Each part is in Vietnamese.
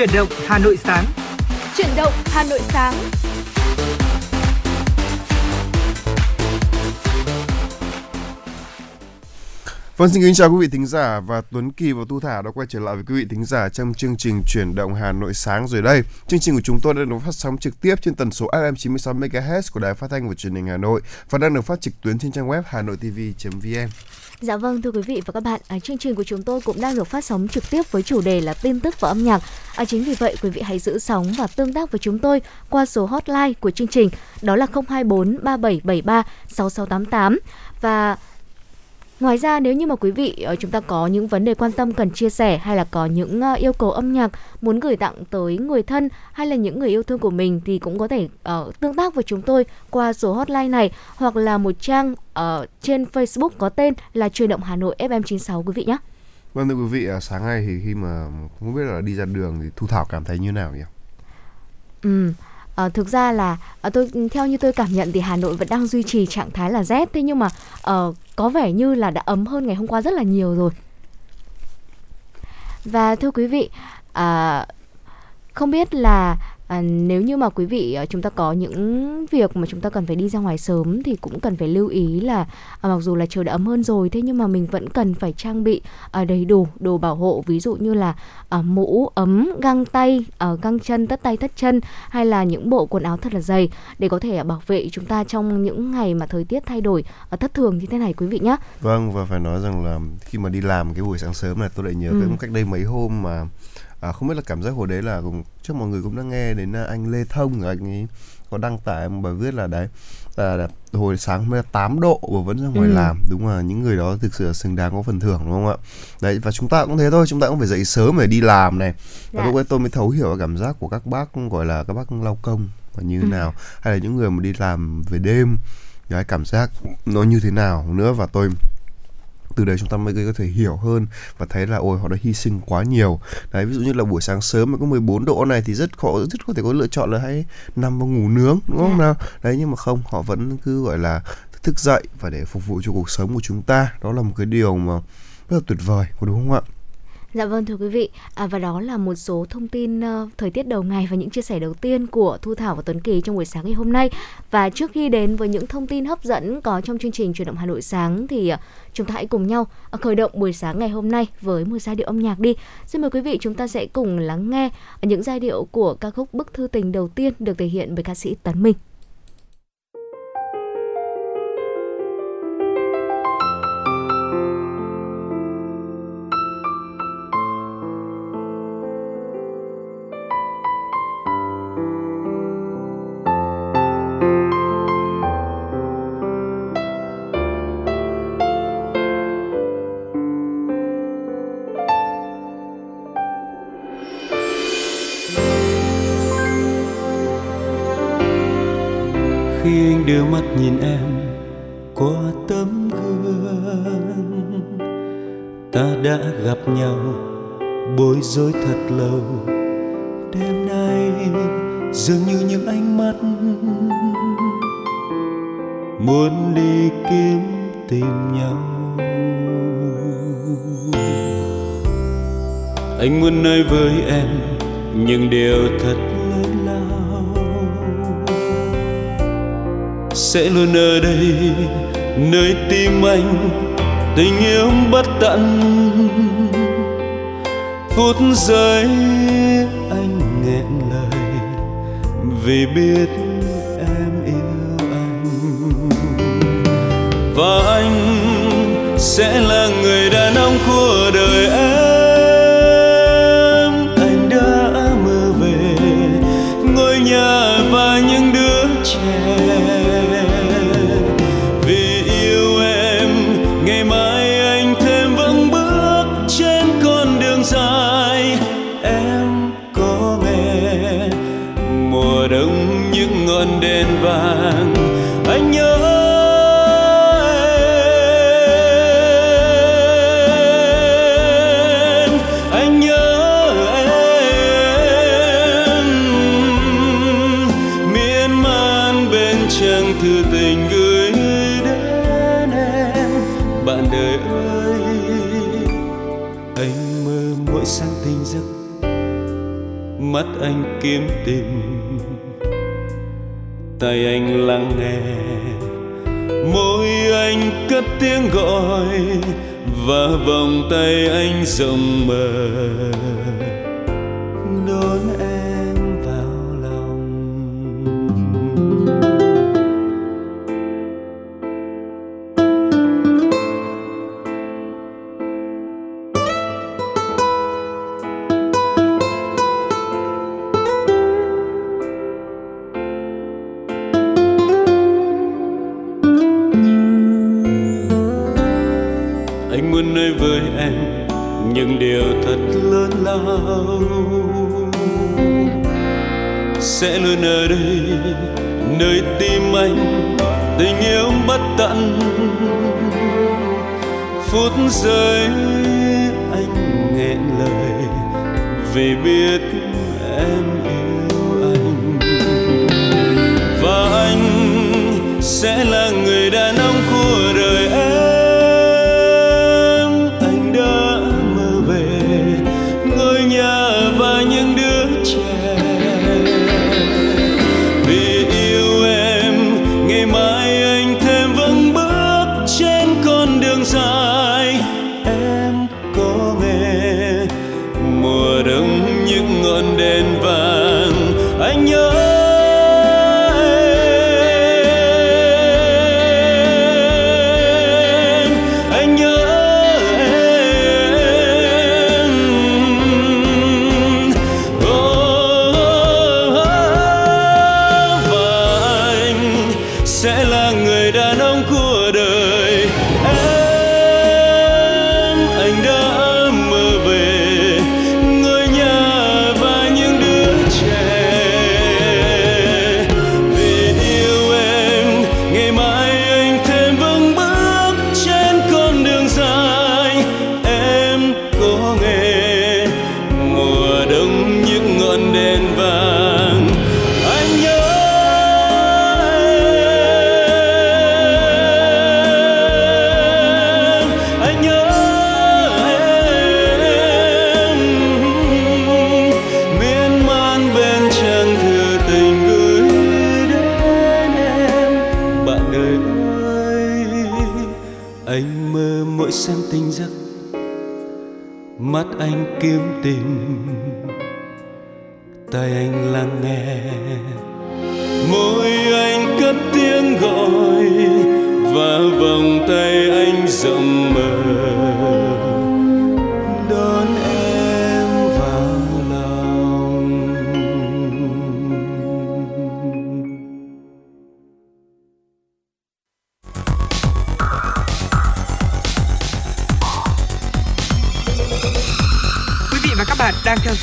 Chuyển động Hà Nội sáng. Chuyển động Hà Nội sáng. Vâng, xin kính chào quý vị thính giả và Tuấn Kỳ và Tu Thảo đã quay trở lại với quý vị thính giả trong chương trình chuyển động Hà Nội sáng rồi đây. Chương trình của chúng tôi đã được phát sóng trực tiếp trên tần số FM 96 MHz của Đài Phát thanh và Truyền hình Hà Nội và đang được phát trực tuyến trên trang web hanoitv.vn. Dạ vâng thưa quý vị và các bạn, à, chương trình của chúng tôi cũng đang được phát sóng trực tiếp với chủ đề là tin tức và âm nhạc. À, chính vì vậy quý vị hãy giữ sóng và tương tác với chúng tôi qua số hotline của chương trình đó là 024 3773 6688 và Ngoài ra nếu như mà quý vị ờ, chúng ta có những vấn đề quan tâm cần chia sẻ hay là có những ờ, yêu cầu âm nhạc muốn gửi tặng tới người thân hay là những người yêu thương của mình thì cũng có thể uh, tương tác với chúng tôi qua số hotline này hoặc là một trang uh, trên Facebook có tên là Truyền động Hà Nội FM96 quý vị nhé. Vâng thưa quý vị, sáng nay thì khi mà không biết là đi ra đường thì Thu Thảo cảm thấy như nào nhỉ? Ừ, À, thực ra là à, tôi ừ, theo như tôi cảm nhận thì Hà Nội vẫn đang duy trì trạng thái là rét thế nhưng mà à, có vẻ như là đã ấm hơn ngày hôm qua rất là nhiều rồi. Và thưa quý vị, à, không biết là à, nếu như mà quý vị à, chúng ta có những việc mà chúng ta cần phải đi ra ngoài sớm thì cũng cần phải lưu ý là à, mặc dù là trời đã ấm hơn rồi thế nhưng mà mình vẫn cần phải trang bị à, đầy đủ đồ bảo hộ ví dụ như là à, mũ ấm găng tay à, găng chân tất tay tất chân hay là những bộ quần áo thật là dày để có thể à, bảo vệ chúng ta trong những ngày mà thời tiết thay đổi à, thất thường như thế này quý vị nhé vâng và phải nói rằng là khi mà đi làm cái buổi sáng sớm này tôi lại nhớ ừ. cái cách đây mấy hôm mà à, không biết là cảm giác hồi đấy là cũng chắc mọi người cũng đã nghe đến à, anh Lê Thông anh ấy có đăng tải một bài viết là đấy là hồi sáng mới 8 độ và vẫn ra ngoài ừ. làm đúng là những người đó thực sự là xứng đáng có phần thưởng đúng không ạ đấy và chúng ta cũng thế thôi chúng ta cũng phải dậy sớm để đi làm này và dạ. lúc ấy tôi mới thấu hiểu cảm giác của các bác gọi là các bác lao công và như ừ. nào hay là những người mà đi làm về đêm cái cảm giác nó như thế nào nữa và tôi từ đấy chúng ta mới có thể hiểu hơn và thấy là ôi họ đã hy sinh quá nhiều đấy ví dụ như là buổi sáng sớm mà có 14 độ này thì rất khó rất có thể có lựa chọn là hãy nằm và ngủ nướng đúng không. Dạ. nào đấy nhưng mà không họ vẫn cứ gọi là thức dậy và để phục vụ cho cuộc sống của chúng ta đó là một cái điều mà rất là tuyệt vời có đúng không ạ Dạ vâng thưa quý vị, à, và đó là một số thông tin uh, thời tiết đầu ngày và những chia sẻ đầu tiên của Thu Thảo và Tuấn Kỳ trong buổi sáng ngày hôm nay. Và trước khi đến với những thông tin hấp dẫn có trong chương trình truyền động Hà Nội sáng thì uh, chúng ta hãy cùng nhau uh, khởi động buổi sáng ngày hôm nay với một giai điệu âm nhạc đi. Xin mời quý vị chúng ta sẽ cùng lắng nghe những giai điệu của ca khúc Bức thư tình đầu tiên được thể hiện bởi ca sĩ Tấn Minh. Thật lâu đêm nay dường như những ánh mắt muốn đi kiếm tìm nhau. Anh muốn nói với em những điều thật sẽ luôn ở đây nơi tim anh tình yêu bất tận phút giây anh nghẹn lời vì biết em yêu anh. Và anh sẽ là người đàn ông của đời em. Tiếng gọi và vòng tay anh rộng mở. Anh muốn nói với em những điều thật lớn lao. Sẽ luôn ở đây, nơi tim anh tình yêu bất tận. Phút giây anh nghẹn lời vì biết em yêu anh. Và anh sẽ là người đàn ông mắt anh kiếm tìm. Tay anh lắng nghe. Môi anh cất tiếng gọi và vòng tay anh rộng mở.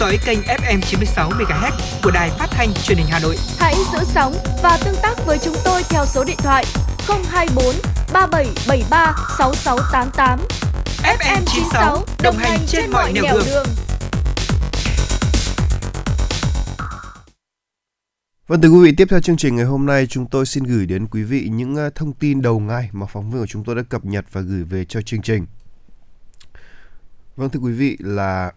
Dõi kênh FM 96 MHz của đài phát thanh truyền hình Hà Nội. Hãy giữ sóng và tương tác với chúng tôi theo số điện thoại 024 3773 6688. FM 96 đồng hành trên mọi nẻo đường. Vâng thưa quý vị, tiếp theo chương trình ngày hôm nay chúng tôi xin gửi đến quý vị những ờ, thông tin đầu ngày mà phóng viên của chúng tôi đã cập nhật và gửi về cho chương trình. Vâng thưa quý vị là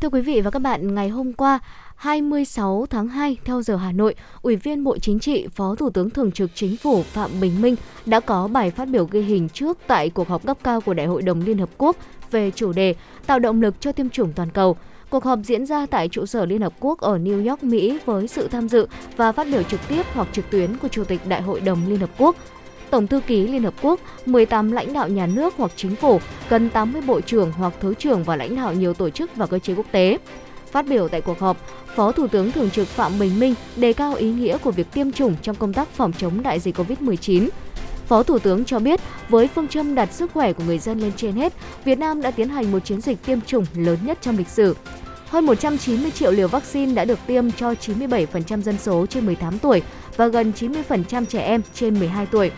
Thưa quý vị và các bạn, ngày hôm qua 26 tháng 2 theo giờ Hà Nội, Ủy viên Bộ Chính trị, Phó Thủ tướng Thường trực Chính phủ Phạm Bình Minh đã có bài phát biểu ghi hình trước tại cuộc họp cấp cao của Đại hội đồng Liên Hợp Quốc về chủ đề tạo động lực cho tiêm chủng toàn cầu. Cuộc họp diễn ra tại trụ sở Liên Hợp Quốc ở New York, Mỹ với sự tham dự và phát biểu trực tiếp hoặc trực tuyến của Chủ tịch Đại hội đồng Liên Hợp Quốc, Tổng thư ký Liên Hợp Quốc, 18 lãnh đạo nhà nước hoặc chính phủ, gần 80 bộ trưởng hoặc thứ trưởng và lãnh đạo nhiều tổ chức và cơ chế quốc tế. Phát biểu tại cuộc họp, Phó Thủ tướng Thường trực Phạm Bình Minh đề cao ý nghĩa của việc tiêm chủng trong công tác phòng chống đại dịch COVID-19. Phó Thủ tướng cho biết, với phương châm đặt sức khỏe của người dân lên trên hết, Việt Nam đã tiến hành một chiến dịch tiêm chủng lớn nhất trong lịch sử. Hơn 190 triệu liều vaccine đã được tiêm cho 97% dân số trên 18 tuổi và gần 90% trẻ em trên 12 tuổi.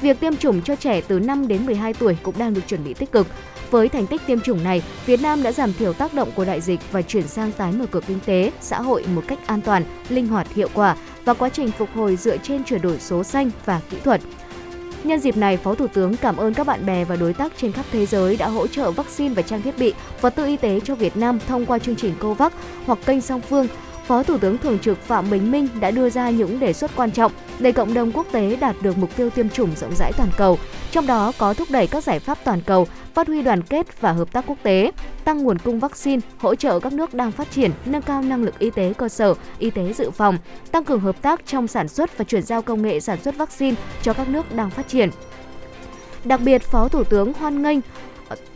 Việc tiêm chủng cho trẻ từ 5 đến 12 tuổi cũng đang được chuẩn bị tích cực. Với thành tích tiêm chủng này, Việt Nam đã giảm thiểu tác động của đại dịch và chuyển sang tái mở cửa kinh tế, xã hội một cách an toàn, linh hoạt, hiệu quả và quá trình phục hồi dựa trên chuyển đổi số xanh và kỹ thuật. Nhân dịp này, Phó Thủ tướng cảm ơn các bạn bè và đối tác trên khắp thế giới đã hỗ trợ vaccine và trang thiết bị, vật tư y tế cho Việt Nam thông qua chương trình COVAX hoặc kênh song phương Phó Thủ tướng Thường trực Phạm Bình Minh đã đưa ra những đề xuất quan trọng để cộng đồng quốc tế đạt được mục tiêu tiêm chủng rộng rãi toàn cầu, trong đó có thúc đẩy các giải pháp toàn cầu, phát huy đoàn kết và hợp tác quốc tế, tăng nguồn cung vaccine, hỗ trợ các nước đang phát triển, nâng cao năng lực y tế cơ sở, y tế dự phòng, tăng cường hợp tác trong sản xuất và chuyển giao công nghệ sản xuất vaccine cho các nước đang phát triển. Đặc biệt, Phó Thủ tướng hoan nghênh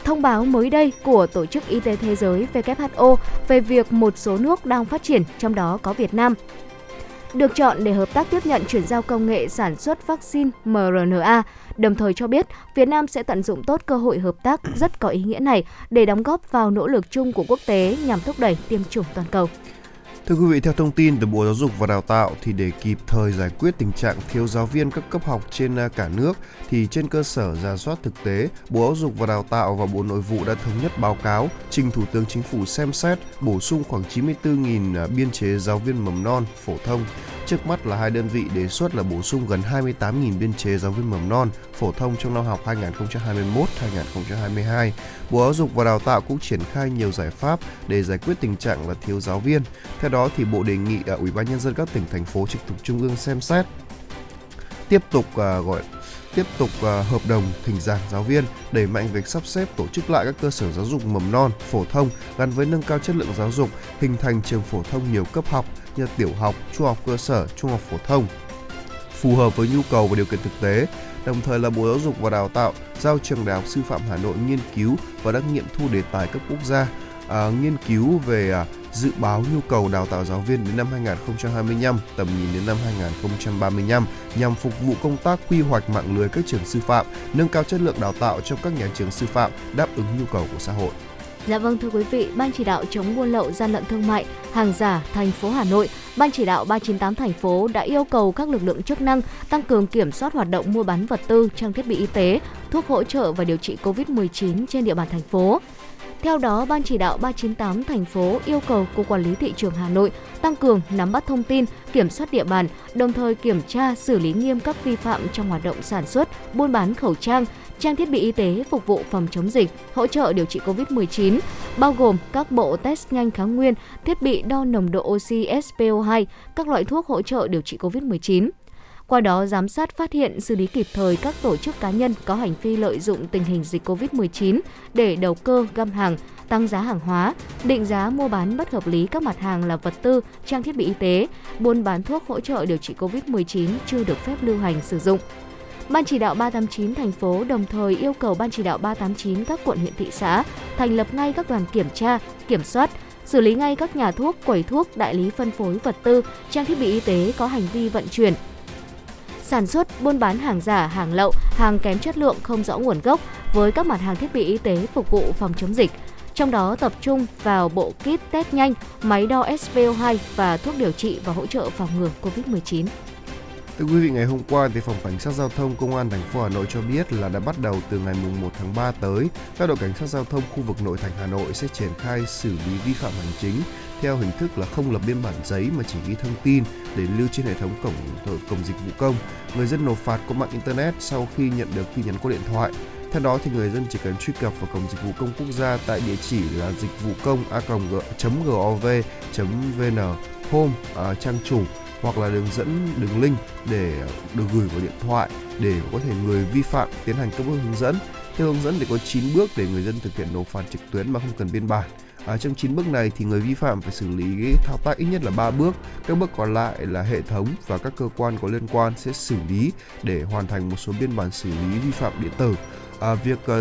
thông báo mới đây của Tổ chức Y tế Thế giới WHO về việc một số nước đang phát triển, trong đó có Việt Nam, được chọn để hợp tác tiếp nhận chuyển giao công nghệ sản xuất vaccine mRNA, đồng thời cho biết Việt Nam sẽ tận dụng tốt cơ hội hợp tác rất có ý nghĩa này để đóng góp vào nỗ lực chung của quốc tế nhằm thúc đẩy tiêm chủng toàn cầu. Thưa quý vị, theo thông tin từ Bộ Giáo dục và Đào tạo thì để kịp thời giải quyết tình trạng thiếu giáo viên các cấp học trên à, cả nước thì trên cơ sở ra soát thực tế, Bộ Giáo dục và Đào tạo và Bộ Nội vụ đã thống nhất báo cáo trình Thủ tướng Chính phủ xem xét bổ sung khoảng 94.000 à, biên chế giáo viên mầm non, phổ thông Trước mắt là hai đơn vị đề xuất là bổ sung gần 28.000 biên chế giáo viên mầm non, phổ thông trong năm học 2021-2022. Bộ Giáo dục và Đào tạo cũng triển khai nhiều giải pháp để giải quyết tình trạng là thiếu giáo viên. Theo đó thì Bộ đề nghị à, Ủy ban nhân dân các tỉnh thành phố trực thuộc trung ương xem xét tiếp tục uh, gọi tiếp tục uh, hợp đồng thỉnh giảng giáo viên, đẩy mạnh việc sắp xếp tổ chức lại các cơ sở giáo dục mầm non, phổ thông gắn với nâng cao chất lượng giáo dục, hình thành trường phổ thông nhiều cấp học như tiểu học, trung học cơ sở, trung học phổ thông phù hợp với nhu cầu và điều kiện thực tế. Đồng thời là Bộ Giáo dục và Đào tạo giao trường Đại học Sư phạm Hà Nội nghiên cứu và đắc nghiệm thu đề tài cấp quốc gia, à, nghiên cứu về à, dự báo nhu cầu đào tạo giáo viên đến năm 2025, tầm nhìn đến năm 2035 nhằm phục vụ công tác quy hoạch mạng lưới các trường sư phạm, nâng cao chất lượng đào tạo trong các nhà trường sư phạm, đáp ứng nhu cầu của xã hội. Dạ vâng thưa quý vị, Ban chỉ đạo chống buôn lậu gian lận thương mại, hàng giả thành phố Hà Nội, Ban chỉ đạo 398 thành phố đã yêu cầu các lực lượng chức năng tăng cường kiểm soát hoạt động mua bán vật tư, trang thiết bị y tế, thuốc hỗ trợ và điều trị COVID-19 trên địa bàn thành phố. Theo đó, Ban chỉ đạo 398 thành phố yêu cầu Cục Quản lý Thị trường Hà Nội tăng cường nắm bắt thông tin, kiểm soát địa bàn, đồng thời kiểm tra, xử lý nghiêm các vi phạm trong hoạt động sản xuất, buôn bán khẩu trang, trang thiết bị y tế phục vụ phòng chống dịch, hỗ trợ điều trị COVID-19, bao gồm các bộ test nhanh kháng nguyên, thiết bị đo nồng độ oxy SPO2, các loại thuốc hỗ trợ điều trị COVID-19. Qua đó giám sát phát hiện xử lý kịp thời các tổ chức cá nhân có hành vi lợi dụng tình hình dịch COVID-19 để đầu cơ găm hàng, tăng giá hàng hóa, định giá mua bán bất hợp lý các mặt hàng là vật tư, trang thiết bị y tế, buôn bán thuốc hỗ trợ điều trị COVID-19 chưa được phép lưu hành sử dụng. Ban chỉ đạo 389 thành phố đồng thời yêu cầu Ban chỉ đạo 389 các quận huyện thị xã thành lập ngay các đoàn kiểm tra, kiểm soát, xử lý ngay các nhà thuốc, quầy thuốc, đại lý phân phối vật tư, trang thiết bị y tế có hành vi vận chuyển, sản xuất, buôn bán hàng giả, hàng lậu, hàng kém chất lượng không rõ nguồn gốc với các mặt hàng thiết bị y tế phục vụ phòng chống dịch. Trong đó tập trung vào bộ kit test nhanh, máy đo SPO2 và thuốc điều trị và hỗ trợ phòng ngừa COVID-19. Thưa quý vị, ngày hôm qua thì phòng cảnh sát giao thông công an thành phố Hà Nội cho biết là đã bắt đầu từ ngày mùng 1 tháng 3 tới, các đội cảnh sát giao thông khu vực nội thành Hà Nội sẽ triển khai xử lý vi phạm hành chính theo hình thức là không lập biên bản giấy mà chỉ ghi thông tin để lưu trên hệ thống cổng cổng dịch vụ công. Người dân nộp phạt qua mạng internet sau khi nhận được tin nhắn qua điện thoại. Theo đó thì người dân chỉ cần truy cập vào cổng dịch vụ công quốc gia tại địa chỉ là dịch vụ công a.gov.vn home à, trang chủ hoặc là đường dẫn đường link để được gửi vào điện thoại để có thể người vi phạm tiến hành các bước hướng dẫn. Theo hướng dẫn thì có 9 bước để người dân thực hiện nộp phạt trực tuyến mà không cần biên bản. À, trong 9 bước này thì người vi phạm phải xử lý thao tác ít nhất là 3 bước. Các bước còn lại là hệ thống và các cơ quan có liên quan sẽ xử lý để hoàn thành một số biên bản xử lý vi phạm điện tử. À, việc à,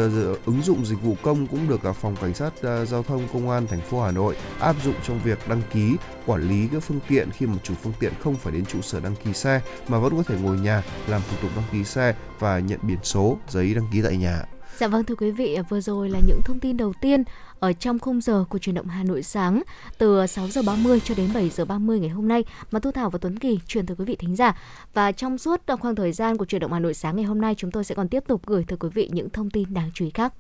ứng dụng dịch vụ công cũng được à, phòng cảnh sát à, giao thông công an thành phố Hà Nội áp dụng trong việc đăng ký quản lý các phương tiện khi mà chủ phương tiện không phải đến trụ sở đăng ký xe mà vẫn có thể ngồi nhà làm thủ tục đăng ký xe và nhận biển số giấy đăng ký tại nhà. Dạ vâng thưa quý vị, à, vừa rồi là những thông tin đầu tiên ở trong khung giờ của truyền động Hà Nội sáng từ 6 giờ 30 cho đến 7 giờ 30 ngày hôm nay mà Thu Thảo và Tuấn Kỳ truyền tới quý vị thính giả. Và trong suốt khoảng thời gian của truyền động Hà Nội sáng ngày hôm nay chúng tôi sẽ còn tiếp tục gửi tới quý vị những thông tin đáng chú ý khác.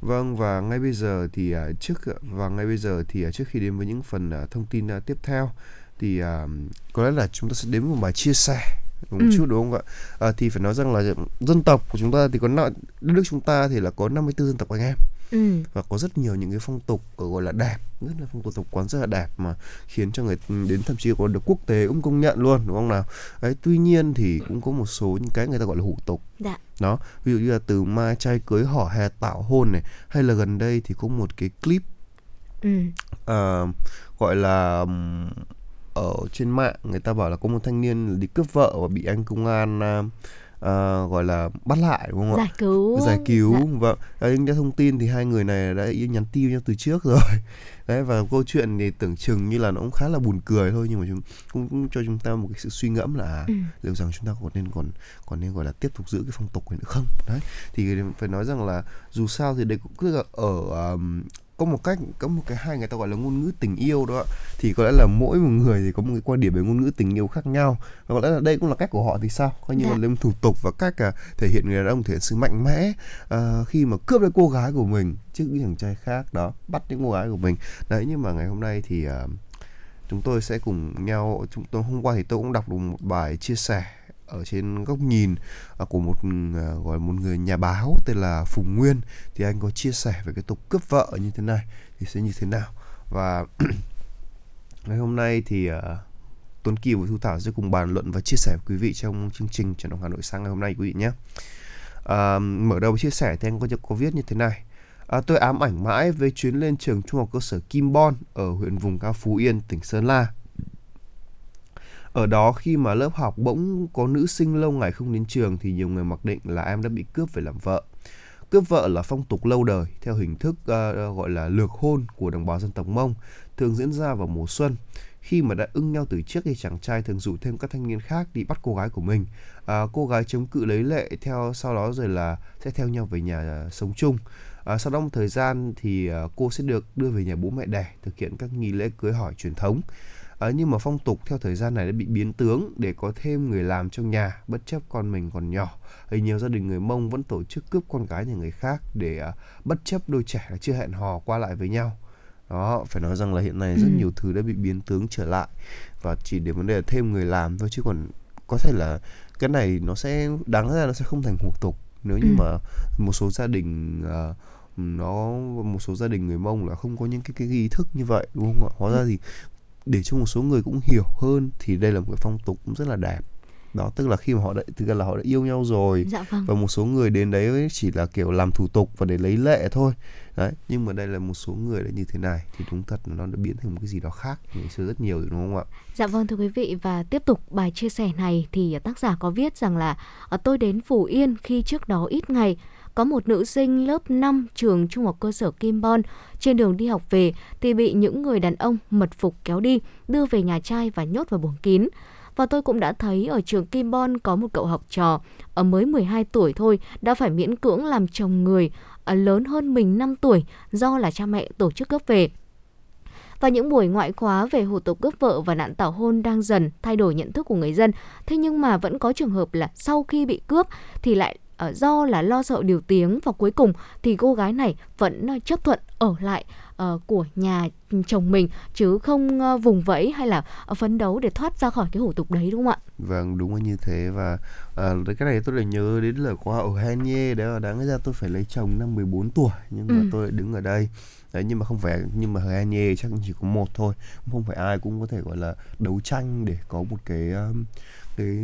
Vâng và ngay bây giờ thì à, trước và ngay bây giờ thì à, trước khi đến với những phần thông tin tiếp theo thì có lẽ là chúng ta sẽ đến một bài chia sẻ một Ừ. chút đúng không ạ? À, thì phải nói rằng là dân tộc của chúng ta thì có đất nước chúng ta thì là có 54 dân tộc anh em. Ừ. Và có rất nhiều những cái phong tục gọi là đẹp rất là phong tục tập quán rất là đẹp mà khiến cho người đến thậm chí còn được quốc tế cũng công nhận luôn đúng không nào? Đấy tuy nhiên thì cũng có một số những cái người ta gọi là hủ tục. Dạ. Đó ví dụ như là từ mai trai cưới hỏi hè tảo hôn này hay là gần đây thì có một cái clip ừ. ờ, gọi là ở trên mạng người ta bảo là có một thanh niên đi cướp vợ và bị anh công an à, à, gọi là bắt lại đúng không ạ? Giải cứu. Giải cứu dạ. vâng. Đấy, theo thông tin thì hai người này đã nhắn tin nhau từ trước rồi. Đấy và câu chuyện thì tưởng chừng như là nó cũng khá là buồn cười thôi nhưng mà chúng cũng, cũng cho chúng ta một cái sự suy ngẫm là à, Ừ. liệu rằng chúng ta còn nên còn còn nên gọi là tiếp tục giữ cái phong tục này nữa không? Đấy thì phải nói rằng là dù sao thì đây cũng cứ là ở um, có một cách có một cái hai người ta gọi là ngôn ngữ tình yêu đó thì có lẽ là mỗi một người thì có một cái quan điểm về ngôn ngữ tình yêu khác nhau. Và có lẽ là đây cũng là cách của họ thì sao? Coi như Dạ. là thủ tục và cách à, thể hiện người đàn ông thể hiện sự mạnh mẽ à, khi mà cướp lấy cô gái của mình trước những thằng trai khác đó bắt những cô gái của mình. Đấy nhưng mà ngày hôm nay thì à, chúng tôi sẽ cùng nhau chúng tôi hôm qua thì tôi cũng đọc được một bài chia sẻ ở trên góc nhìn à, của một à, gọi một người nhà báo tên là Phùng Nguyên thì anh có chia sẻ về cái tục cướp vợ như thế này thì sẽ như thế nào và ngày hôm nay thì à, Tuấn Kiều và Thu Thảo sẽ cùng bàn luận và chia sẻ với quý vị trong chương trình Chuyển động Hà Nội sáng ngày hôm nay quý vị nhé. À, mở đầu chia sẻ thì anh có có viết như thế này. À, tôi ám ảnh mãi với chuyến lên trường trung học cơ sở Kim Bon ở huyện vùng cao Phú Yên, tỉnh Sơn La. Ở đó khi mà lớp học bỗng có nữ sinh lâu ngày không đến trường thì nhiều người mặc định là em đã bị cướp về làm vợ. Cướp vợ là phong tục lâu đời theo hình thức uh, gọi là lược hôn của đồng bào dân tộc Mông, thường diễn ra vào mùa xuân. Khi mà đã ưng nhau từ trước thì chàng trai thường rủ thêm các thanh niên khác đi bắt cô gái của mình. À, cô gái chống cự lấy lệ theo sau đó rồi là sẽ theo nhau về nhà à, sống chung. À, sau đó một thời gian thì à, cô sẽ được đưa về nhà bố mẹ đẻ thực hiện các nghi lễ cưới hỏi truyền thống. À, nhưng mà phong tục theo thời gian này đã bị biến tướng để có thêm người làm trong nhà bất chấp con mình còn nhỏ. Thì nhiều gia đình người Mông vẫn tổ chức cướp con gái nhà người khác để à, bất chấp đôi trẻ chưa hẹn hò qua lại với nhau. Đó, phải nói rằng là hiện nay rất Ừ. nhiều thứ đã bị biến tướng trở lại và chỉ để vấn đề là thêm người làm thôi chứ còn có thể là cái này nó sẽ đáng ra nó sẽ không thành hủ tục nếu như Ừ. mà một số gia đình ờ, nó một số gia đình người Mông là không có những cái cái nghi thức như vậy đúng không ạ? Hóa ra thì để cho một số người cũng hiểu hơn thì đây là một cái phong tục cũng rất là đẹp. Đó tức là khi mà họ đã thực ra là họ đã yêu nhau rồi. Dạ vâng. Và một số người đến đấy chỉ là kiểu làm thủ tục và để lấy lệ thôi. Đấy nhưng mà đây là một số người là như thế này thì đúng thật là nó đã biến thành một cái gì đó khác ngày xưa rất nhiều rồi đúng không ạ? Dạ vâng thưa quý vị. Và tiếp tục bài chia sẻ này thì tác giả có viết rằng là ở tôi đến Phú Yên khi trước đó ít ngày có một nữ sinh lớp 5 trường trung học cơ sở Kim Bon trên đường đi học về thì bị những người đàn ông mật phục kéo đi, đưa về nhà trai và nhốt vào buồng kín. Và tôi cũng đã thấy ở trường Kim Bon có một cậu học trò, ở mới 12 tuổi thôi, đã phải miễn cưỡng làm chồng người ở lớn hơn mình 5 tuổi do là cha mẹ tổ chức cướp về. Và những buổi ngoại khóa về hủ tục cướp vợ và nạn tảo hôn đang dần thay đổi nhận thức của người dân. Thế nhưng mà vẫn có trường hợp là sau khi bị cướp thì lại ờ, do là lo sợ điều tiếng và cuối cùng thì cô gái này vẫn ờ, chấp thuận ở lại ờ, của nhà chồng mình chứ không vùng vẫy hay là phấn đấu để thoát ra khỏi cái hủ tục đấy đúng không ạ? vâng đúng là như thế và à, cái này tôi lại nhớ đến lời của ở Hanye đấy là đáng ra tôi phải lấy chồng năm 14 tuổi nhưng mà Ừ. tôi lại đứng ở đây đấy nhưng mà không phải nhưng mà Hanye chắc chỉ có một thôi không phải ai cũng có thể gọi là đấu tranh để có một cái um, cái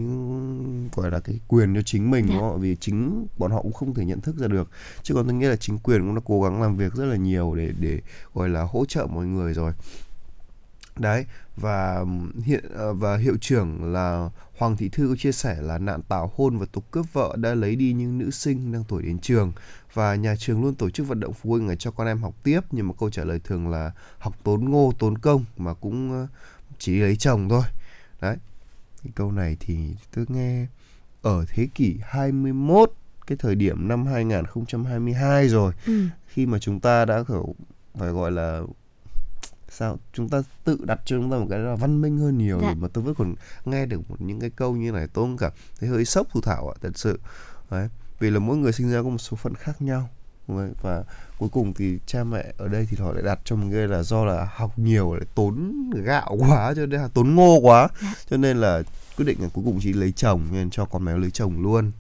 gọi là cái quyền cho chính mình đúng không ạ? vì chính bọn họ cũng không thể nhận thức ra được. Chứ còn tôi nghĩ là chính quyền cũng đã cố gắng làm việc rất là nhiều để để gọi là hỗ trợ mọi người rồi. Đấy và hiện ờ, và hiệu trưởng là Hoàng Thị Thư có chia sẻ là nạn tảo hôn và tục cướp vợ đã lấy đi những nữ sinh đang tuổi đến trường. Và nhà trường luôn tổ chức vận động phụ huynh để cho con em học tiếp nhưng mà câu trả lời thường là học tốn ngô tốn công mà cũng ờ, chỉ lấy chồng thôi. Đấy cái câu này thì tôi nghe ở thế kỷ 21 cái thời điểm năm 2022 rồi Ừ. khi mà chúng ta đã kiểu phải gọi là sao chúng ta tự đặt cho chúng ta một cái là văn minh hơn nhiều Dạ. mà tôi vẫn còn nghe được một những cái câu như này tôi cũng cảm thấy hơi sốc thủ thảo ạ thật sự đấy vì là mỗi người sinh ra có một số phận khác nhau và cuối cùng thì cha mẹ ở đây thì họ lại đặt cho một cái là do là học nhiều lại tốn gạo quá cho nên là tốn ngô quá. Cho nên là quyết định là cuối cùng chỉ lấy chồng nên cho con mèo lấy chồng luôn.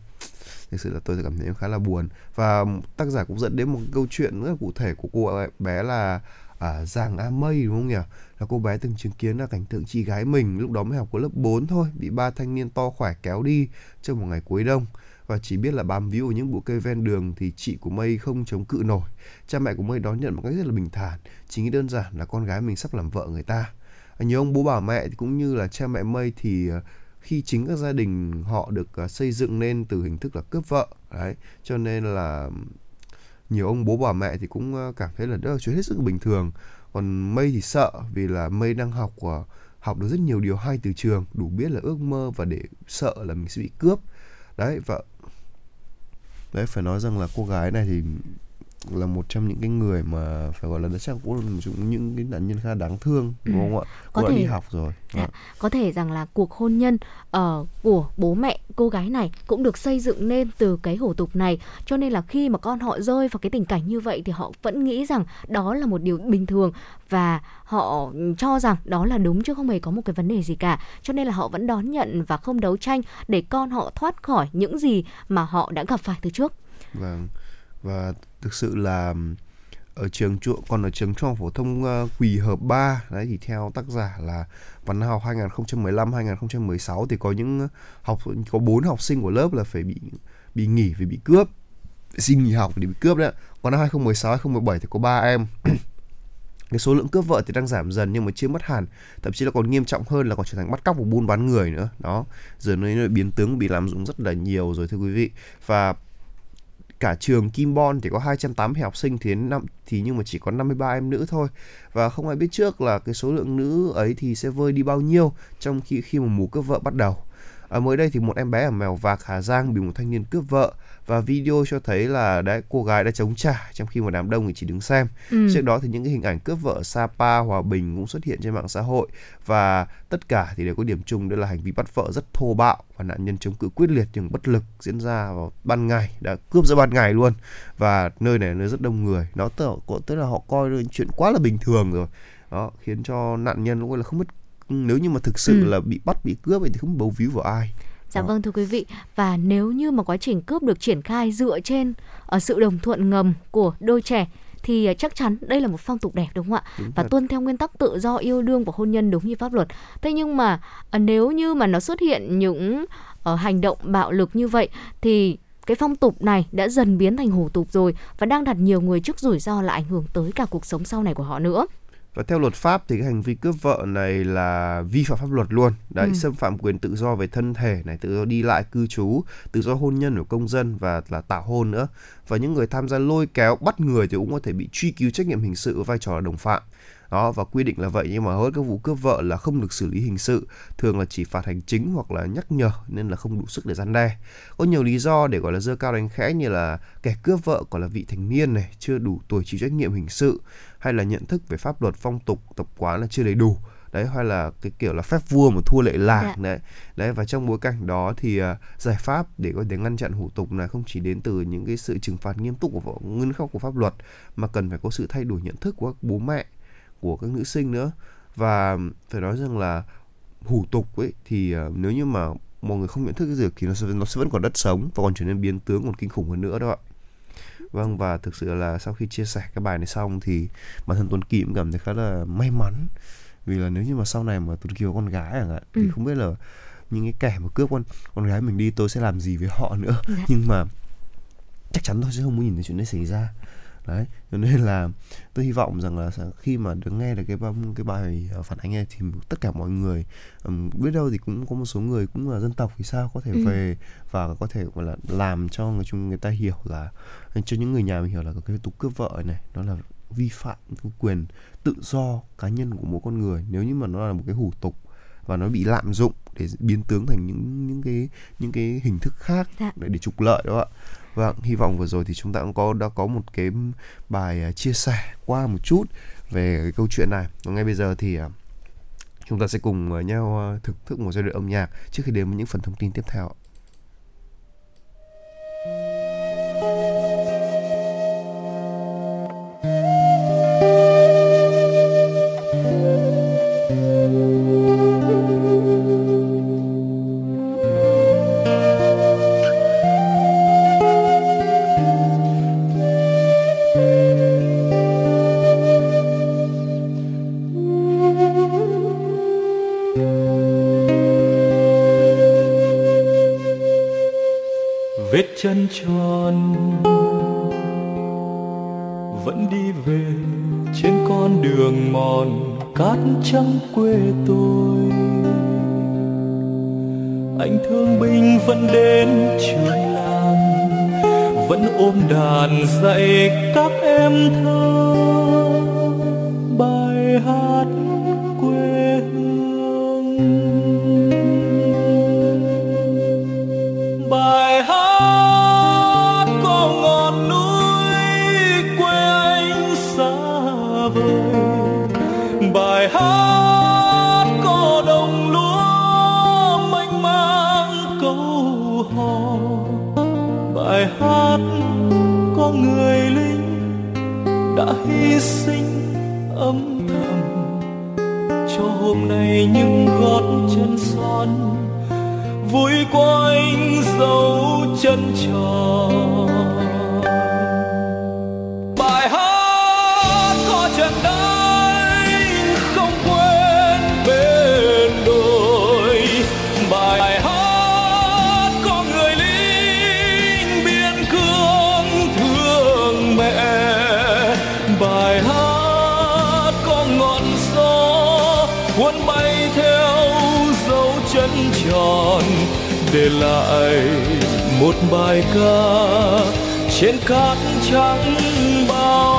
Thực sự là tôi cảm thấy khá là buồn. Và tác giả cũng dẫn đến một câu chuyện rất là cụ thể của cô bé là à, Giàng A Mây đúng không nhỉ? Là cô bé từng chứng kiến là cảnh tượng chị gái mình lúc đó mới học có lớp 4 thôi bị ba thanh niên to khỏe kéo đi trong một ngày cuối đông và chỉ biết là bám víu ở những bụi cây ven đường thì chị của Mây không chống cự nổi. Cha mẹ của Mây đón nhận một cách rất là bình thản, chỉ nghĩ đơn giản là con gái mình sắp làm vợ người ta. À, nhiều ông bố bà mẹ thì cũng như là cha mẹ Mây thì à, khi chính các gia đình họ được à, xây dựng nên từ hình thức là cướp vợ đấy cho nên là nhiều ông bố bà mẹ thì cũng cảm thấy là đó là chuyện hết sức bình thường còn mây thì sợ vì là mây đang học học được rất nhiều điều hay từ trường đủ biết là ước mơ và để sợ là mình sẽ bị cướp đấy và đấy phải nói rằng là cô gái này thì là một trong những cái người mà phải gọi là chắc cũng trong những cái nạn nhân khá đáng thương đúng không ạ? Cô có đã thể đi học rồi. Dạ. À. Có thể rằng là cuộc hôn nhân uh, của bố mẹ cô gái này cũng được xây dựng nên từ cái hủ tục này, cho nên là khi mà con họ rơi vào cái tình cảnh như vậy thì họ vẫn nghĩ rằng đó là một điều bình thường và họ cho rằng đó là đúng chứ không hề có một cái vấn đề gì cả. Cho nên là họ vẫn đón nhận và không đấu tranh để con họ thoát khỏi những gì mà họ đã gặp phải từ trước. Vâng và thực sự là ở trường trụ còn ở trường trung học phổ thông uh, Quỳ Hợp 3 đấy thì theo tác giả là văn học 2015 2016 thì có những học có bốn học sinh của lớp là phải bị bị nghỉ vì bị cướp xin nghỉ học vì bị cướp đấy còn năm 2016 2017 thì có ba em. Cái số lượng cướp vợ thì đang giảm dần nhưng mà chưa mất hẳn thậm chí là còn nghiêm trọng hơn là còn trở thành bắt cóc và buôn bán người nữa. Đó giờ nơi biến tướng bị lạm dụng rất là nhiều rồi thưa quý vị. Và cả trường Kim Bon thì có 280 học sinh thì năm, thì nhưng mà chỉ có 53 em nữ thôi và không ai biết trước là cái số lượng nữ ấy thì sẽ vơi đi bao nhiêu trong khi khi mà mùa cướp vợ bắt đầu. À, mới đây thì một em bé ở Mèo Vạc Hà Giang bị một thanh niên cướp vợ và video cho thấy là đấy cô gái đã chống trả trong khi mà đám đông thì chỉ đứng xem. Ừ. Trước đó thì những cái hình ảnh cướp vợ Sapa, Hòa Bình cũng xuất hiện trên mạng xã hội và tất cả thì đều có điểm chung đó là hành vi bắt vợ rất thô bạo và nạn nhân chống cự quyết liệt nhưng bất lực diễn ra vào ban ngày đã cướp giữa ban ngày luôn và nơi này nơi rất đông người nó tức tức là họ coi chuyện quá là bình thường rồi đó khiến cho nạn nhân cũng là không biết nếu như mà thực sự ừ. là bị bắt bị cướp thì không bấu víu vào ai. Dạ vâng thưa quý vị. Và nếu như mà quá trình cướp được triển khai dựa trên ở ờ, sự đồng thuận ngầm của đôi trẻ thì ờ, chắc chắn đây là một phong tục đẹp đúng không ạ? Đúng và thật. tuân theo nguyên tắc tự do yêu đương và hôn nhân đúng như pháp luật. Thế nhưng mà ờ, nếu như mà nó xuất hiện những uh, hành động bạo lực như vậy thì cái phong tục này đã dần biến thành hủ tục rồi và đang đặt nhiều người trước rủi ro là ảnh hưởng tới cả cuộc sống sau này của họ nữa và theo luật pháp thì cái hành vi cướp vợ này là vi phạm pháp luật luôn. Đấy ừ. xâm phạm quyền tự do về thân thể này tự do đi lại cư trú tự do hôn nhân của công dân và là tảo hôn nữa. Và những người tham gia lôi kéo bắt người thì cũng có thể bị truy cứu trách nhiệm hình sự vai trò là đồng phạm. Đó và quy định là vậy nhưng mà hầu hết các vụ cướp vợ là không được xử lý hình sự thường là chỉ phạt hành chính hoặc là nhắc nhở nên là không đủ sức để gian đe. Có nhiều lý do để gọi là dơ cao đánh khẽ như là kẻ cướp vợ còn là vị thành niên này chưa đủ tuổi chịu trách nhiệm hình sự hay là nhận thức về pháp luật phong tục tập quán là chưa đầy đủ. Đấy hay là cái kiểu là phép vua mà thua lệ làng dạ. đấy. Đấy và trong bối cảnh đó thì uh, giải pháp để có thể ngăn chặn hủ tục này không chỉ đến từ những cái sự trừng phạt nghiêm túc của nguyên khắc của pháp luật mà cần phải có sự thay đổi nhận thức của các bố mẹ của các nữ sinh nữa. Và phải nói rằng là hủ tục ấy thì uh, nếu như mà mọi người không nhận thức cái việc thì nó sẽ nó sẽ vẫn còn đất sống và còn trở nên biến tướng còn kinh khủng hơn nữa đó ạ vâng và thực sự là sau khi chia sẻ cái bài này xong thì bản thân Tuấn Kỳ cũng cảm thấy khá là may mắn vì là nếu như mà sau này mà Tuấn có con gái chẳng hạn ừ. thì không biết là những cái kẻ mà cướp con con gái mình đi tôi sẽ làm gì với họ nữa dạ. nhưng mà chắc chắn tôi sẽ không muốn nhìn thấy chuyện đấy xảy ra đấy cho nên là tôi hy vọng rằng là khi mà được nghe được cái cái bài ờ, phản ánh này thì tất cả mọi người um, biết đâu thì cũng có một số người cũng là dân tộc thì sao có thể ừ. về và có thể gọi là làm cho người chung người ta hiểu là cho những người nhà mình hiểu là cái tục cướp vợ này nó là vi phạm quyền tự do cá nhân của mỗi con người nếu như mà nó là một cái hủ tục và nó bị lạm dụng để biến tướng thành những những cái những cái hình thức khác dạ. để, để trục lợi đó ạ Vâng, hy vọng vừa rồi thì chúng ta cũng có đã có một cái bài à, chia sẻ qua một chút về cái câu chuyện này. Và ngay bây giờ thì à, chúng ta sẽ cùng à, nhau thưởng thức một giai đoạn âm nhạc trước khi đến với những phần thông tin tiếp theo. Tròn. Để lại một bài ca trên cát trắng bao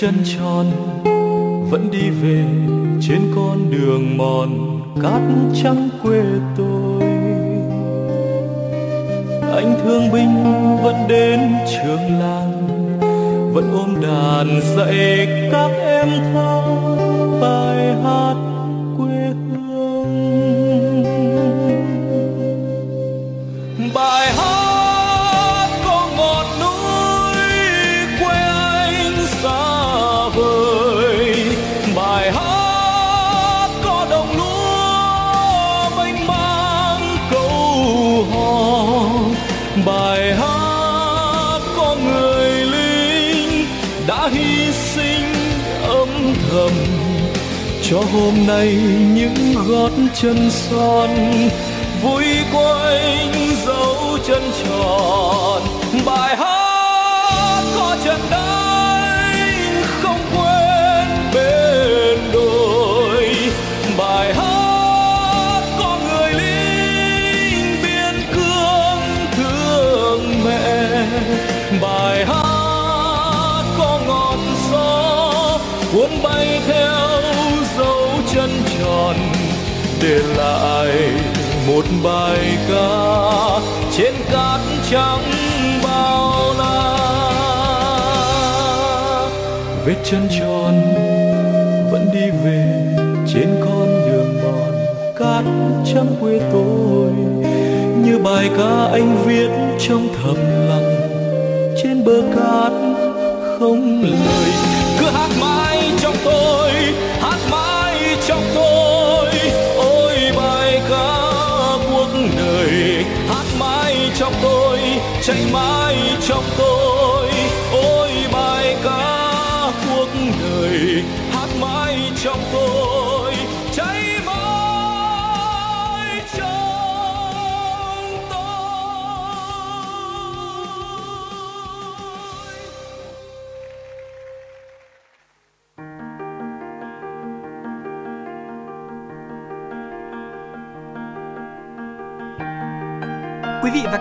chân tròn, vẫn đi về trên con đường mòn cát trắng quê tôi. Anh thương binh vẫn đến trường làng, vẫn ôm đàn dạy các em thơ bài hát cho hôm nay những gót chân son vui quanh dấu chân tròn. Để lại một bài ca trên cát trắng bao la. Vết chân tròn vẫn đi về trên con đường mòn cát trắng quê tôi. Như bài ca anh viết trong thầm lặng trên bờ cát không lời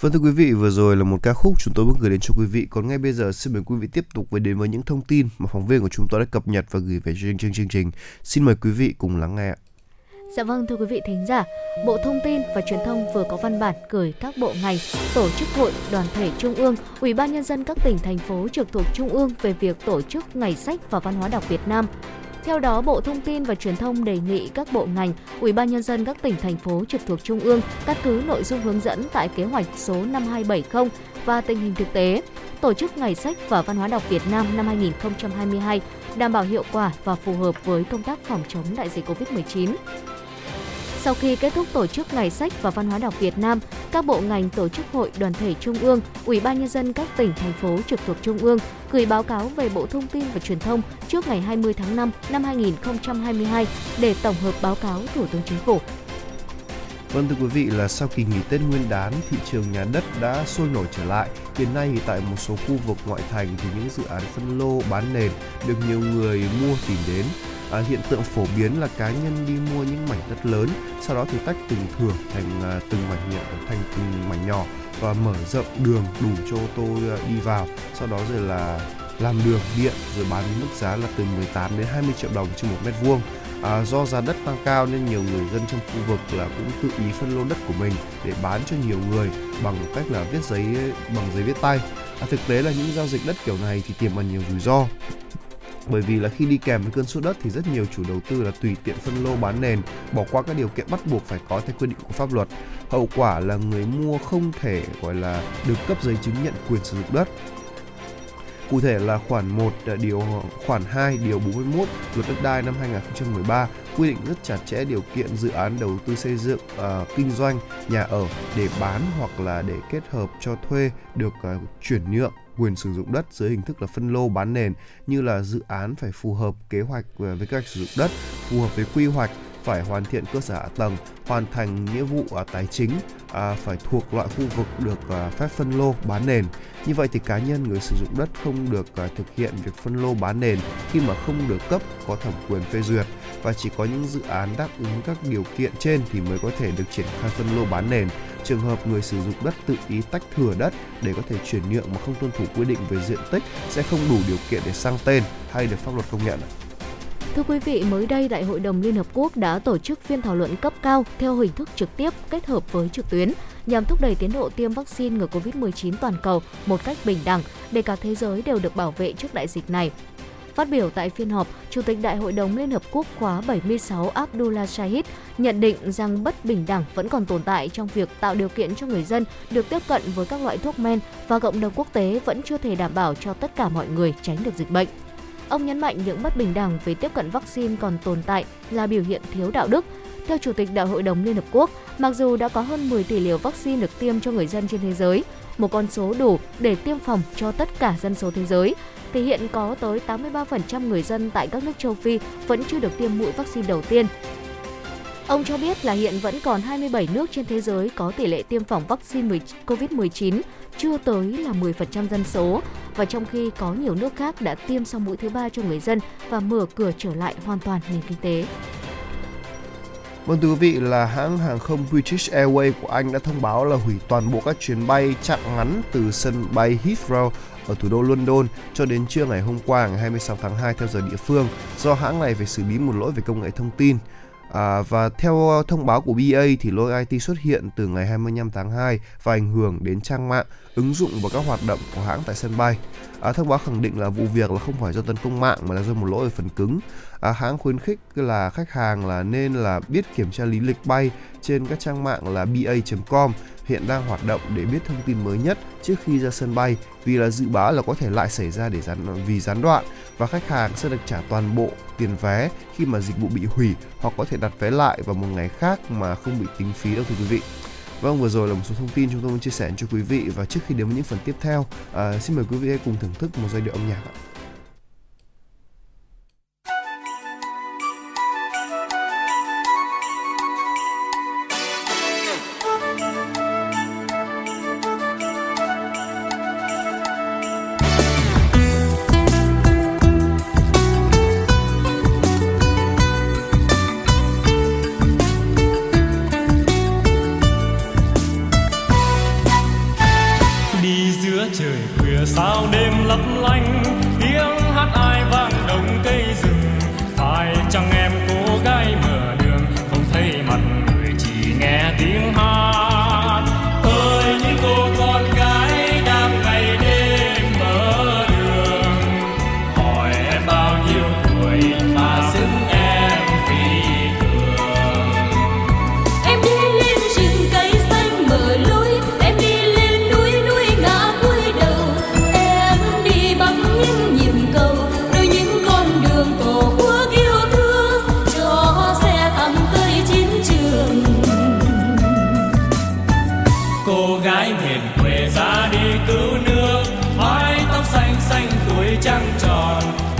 Vâng thưa quý vị, vừa rồi là một ca khúc chúng tôi muốn gửi đến cho quý vị. Còn ngay bây giờ xin mời quý vị tiếp tục với đến với những thông tin mà phóng viên của chúng tôi đã cập nhật và gửi về chương trình chương trình. Xin mời quý vị cùng lắng nghe. Dạ vâng thưa quý vị thính giả, Bộ Thông tin và Truyền thông vừa có văn bản gửi các bộ ngành, tổ chức hội, đoàn thể trung ương, Ủy ban nhân dân các tỉnh thành phố trực thuộc trung ương về việc tổ chức Ngày sách và Văn hóa đọc Việt Nam theo đó, Bộ Thông tin và Truyền thông đề nghị các bộ ngành, Ủy ban nhân dân các tỉnh thành phố trực thuộc trung ương căn cứ nội dung hướng dẫn tại kế hoạch số 5270 và tình hình thực tế, tổ chức Ngày sách và Văn hóa đọc Việt Nam năm 2022 đảm bảo hiệu quả và phù hợp với công tác phòng chống đại dịch Covid-19. Sau khi kết thúc tổ chức Ngày sách và Văn hóa đọc Việt Nam, các bộ ngành tổ chức hội đoàn thể trung ương, Ủy ban nhân dân các tỉnh thành phố trực thuộc trung ương gửi báo cáo về Bộ Thông tin và Truyền thông trước ngày 20 tháng 5 năm 2022 để tổng hợp báo cáo Thủ tướng Chính phủ. Vâng thưa quý vị là sau kỳ nghỉ Tết Nguyên đán, thị trường nhà đất đã sôi nổi trở lại. Hiện nay thì tại một số khu vực ngoại thành thì những dự án phân lô bán nền được nhiều người mua tìm đến à, hiện tượng phổ biến là cá nhân đi mua những mảnh đất lớn sau đó thì tách từng thửa thành à, từng mảnh nhỏ thành từng mảnh nhỏ và mở rộng đường đủ cho ô tô à, đi vào. Sau đó rồi là làm đường điện rồi bán với mức giá là từ 18 đến 20 triệu đồng trên một mét vuông. À, do giá đất tăng cao nên nhiều người dân trong khu vực là cũng tự ý phân lô đất của mình để bán cho nhiều người bằng cách là viết giấy bằng giấy viết tay. À, thực tế là những giao dịch đất kiểu này thì tiềm ẩn nhiều rủi ro bởi vì là khi đi kèm với cơn sốt đất thì rất nhiều chủ đầu tư là tùy tiện phân lô bán nền, bỏ qua các điều kiện bắt buộc phải có theo quy định của pháp luật. Hậu quả là người mua không thể gọi là được cấp giấy chứng nhận quyền sử dụng đất Cụ thể là khoản 1 à, điều ờ, khoản 2 điều 41 Luật đất đai năm 2013 quy định rất chặt chẽ điều kiện dự án đầu tư xây dựng uh, kinh doanh nhà ở để bán hoặc là để kết hợp cho thuê được uh, chuyển nhượng quyền sử dụng đất dưới hình thức là phân lô bán nền như là dự án phải phù hợp kế hoạch với kế hoạch sử dụng đất, phù hợp với quy hoạch, phải hoàn thiện cơ sở hạ tầng, hoàn thành nghĩa vụ à, tài chính, à, phải thuộc loại khu vực được à, phép phân lô bán nền. Như vậy thì cá nhân người sử dụng đất không được à, thực hiện việc phân lô bán nền khi mà không được cấp có thẩm quyền phê duyệt và chỉ có những dự án đáp ứng các điều kiện trên thì mới có thể được triển khai phân lô bán nền. Trường hợp người sử dụng đất tự ý tách thừa đất để có thể chuyển nhượng mà không tuân thủ quy định về diện tích sẽ không đủ điều kiện để sang tên hay được pháp luật công nhận. Thưa quý vị, mới đây Đại hội đồng Liên Hợp Quốc đã tổ chức phiên thảo luận cấp cao theo hình thức trực tiếp kết hợp với trực tuyến nhằm thúc đẩy tiến độ tiêm vaccine ngừa COVID-19 toàn cầu một cách bình đẳng để cả thế giới đều được bảo vệ trước đại dịch này. Phát biểu tại phiên họp, Chủ tịch Đại hội đồng Liên Hợp Quốc khóa 76 Abdullah Shahid nhận định rằng bất bình đẳng vẫn còn tồn tại trong việc tạo điều kiện cho người dân được tiếp cận với các loại thuốc men và cộng đồng quốc tế vẫn chưa thể đảm bảo cho tất cả mọi người tránh được dịch bệnh. Ông nhấn mạnh những bất bình đẳng về tiếp cận vaccine còn tồn tại là biểu hiện thiếu đạo đức. Theo Chủ tịch Đại hội đồng Liên Hợp Quốc, mặc dù đã có hơn 10 tỷ liều vaccine được tiêm cho người dân trên thế giới, một con số đủ để tiêm phòng cho tất cả dân số thế giới, thì hiện có tới 83% người dân tại các nước châu Phi vẫn chưa được tiêm mũi vaccine đầu tiên. Ông cho biết là hiện vẫn còn 27 nước trên thế giới có tỷ lệ tiêm phòng vaccine COVID-19 chưa tới là 10% dân số và trong khi có nhiều nước khác đã tiêm xong mũi thứ ba cho người dân và mở cửa trở lại hoàn toàn nền kinh tế. Vâng thưa quý vị, là hãng hàng không British Airways của Anh đã thông báo là hủy toàn bộ các chuyến bay chặng ngắn từ sân bay Heathrow ở thủ đô London cho đến trưa ngày hôm qua, ngày 26 tháng 2 theo giờ địa phương do hãng này phải xử lý một lỗi về công nghệ thông tin. À, và theo ờ, thông báo của BA thì lỗi IT xuất hiện từ ngày 25 tháng 2 và ảnh hưởng đến trang mạng, ứng dụng và các hoạt động của hãng tại sân bay. À, thông báo khẳng định là vụ việc là không phải do tấn công mạng mà là do một lỗi ở phần cứng. À, hãng khuyến khích là khách hàng là nên là biết kiểm tra lý lịch bay trên các trang mạng là ba.com hiện đang hoạt động để biết thông tin mới nhất trước khi ra sân bay vì là dự báo là có thể lại xảy ra để gián vì gián đoạn và khách hàng sẽ được trả toàn bộ tiền vé khi mà dịch vụ bị hủy hoặc có thể đặt vé lại vào một ngày khác mà không bị tính phí đâu thưa quý vị. Vâng, vừa rồi là một số thông tin chúng tôi muốn chia sẻ cho quý vị và trước khi đến với những phần tiếp theo, à, xin mời quý vị hãy cùng thưởng thức một giai điệu âm nhạc ạ.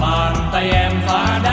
pantai yang pada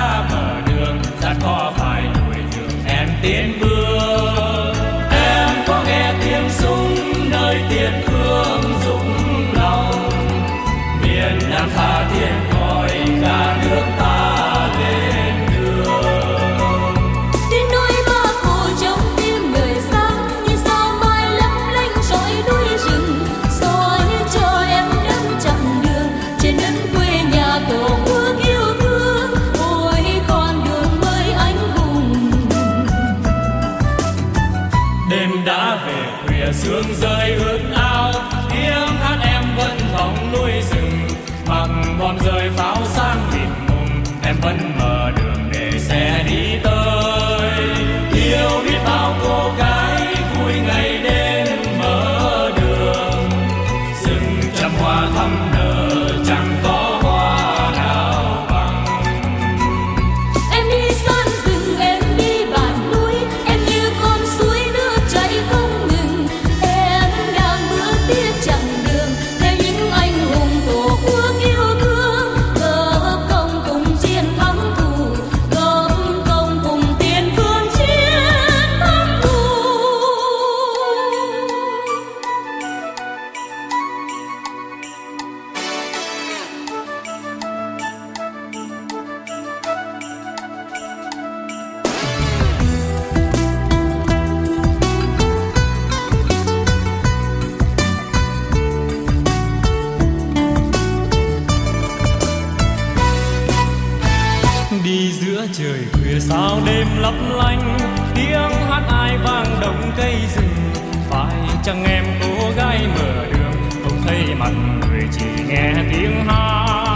người chỉ nghe tiếng hát.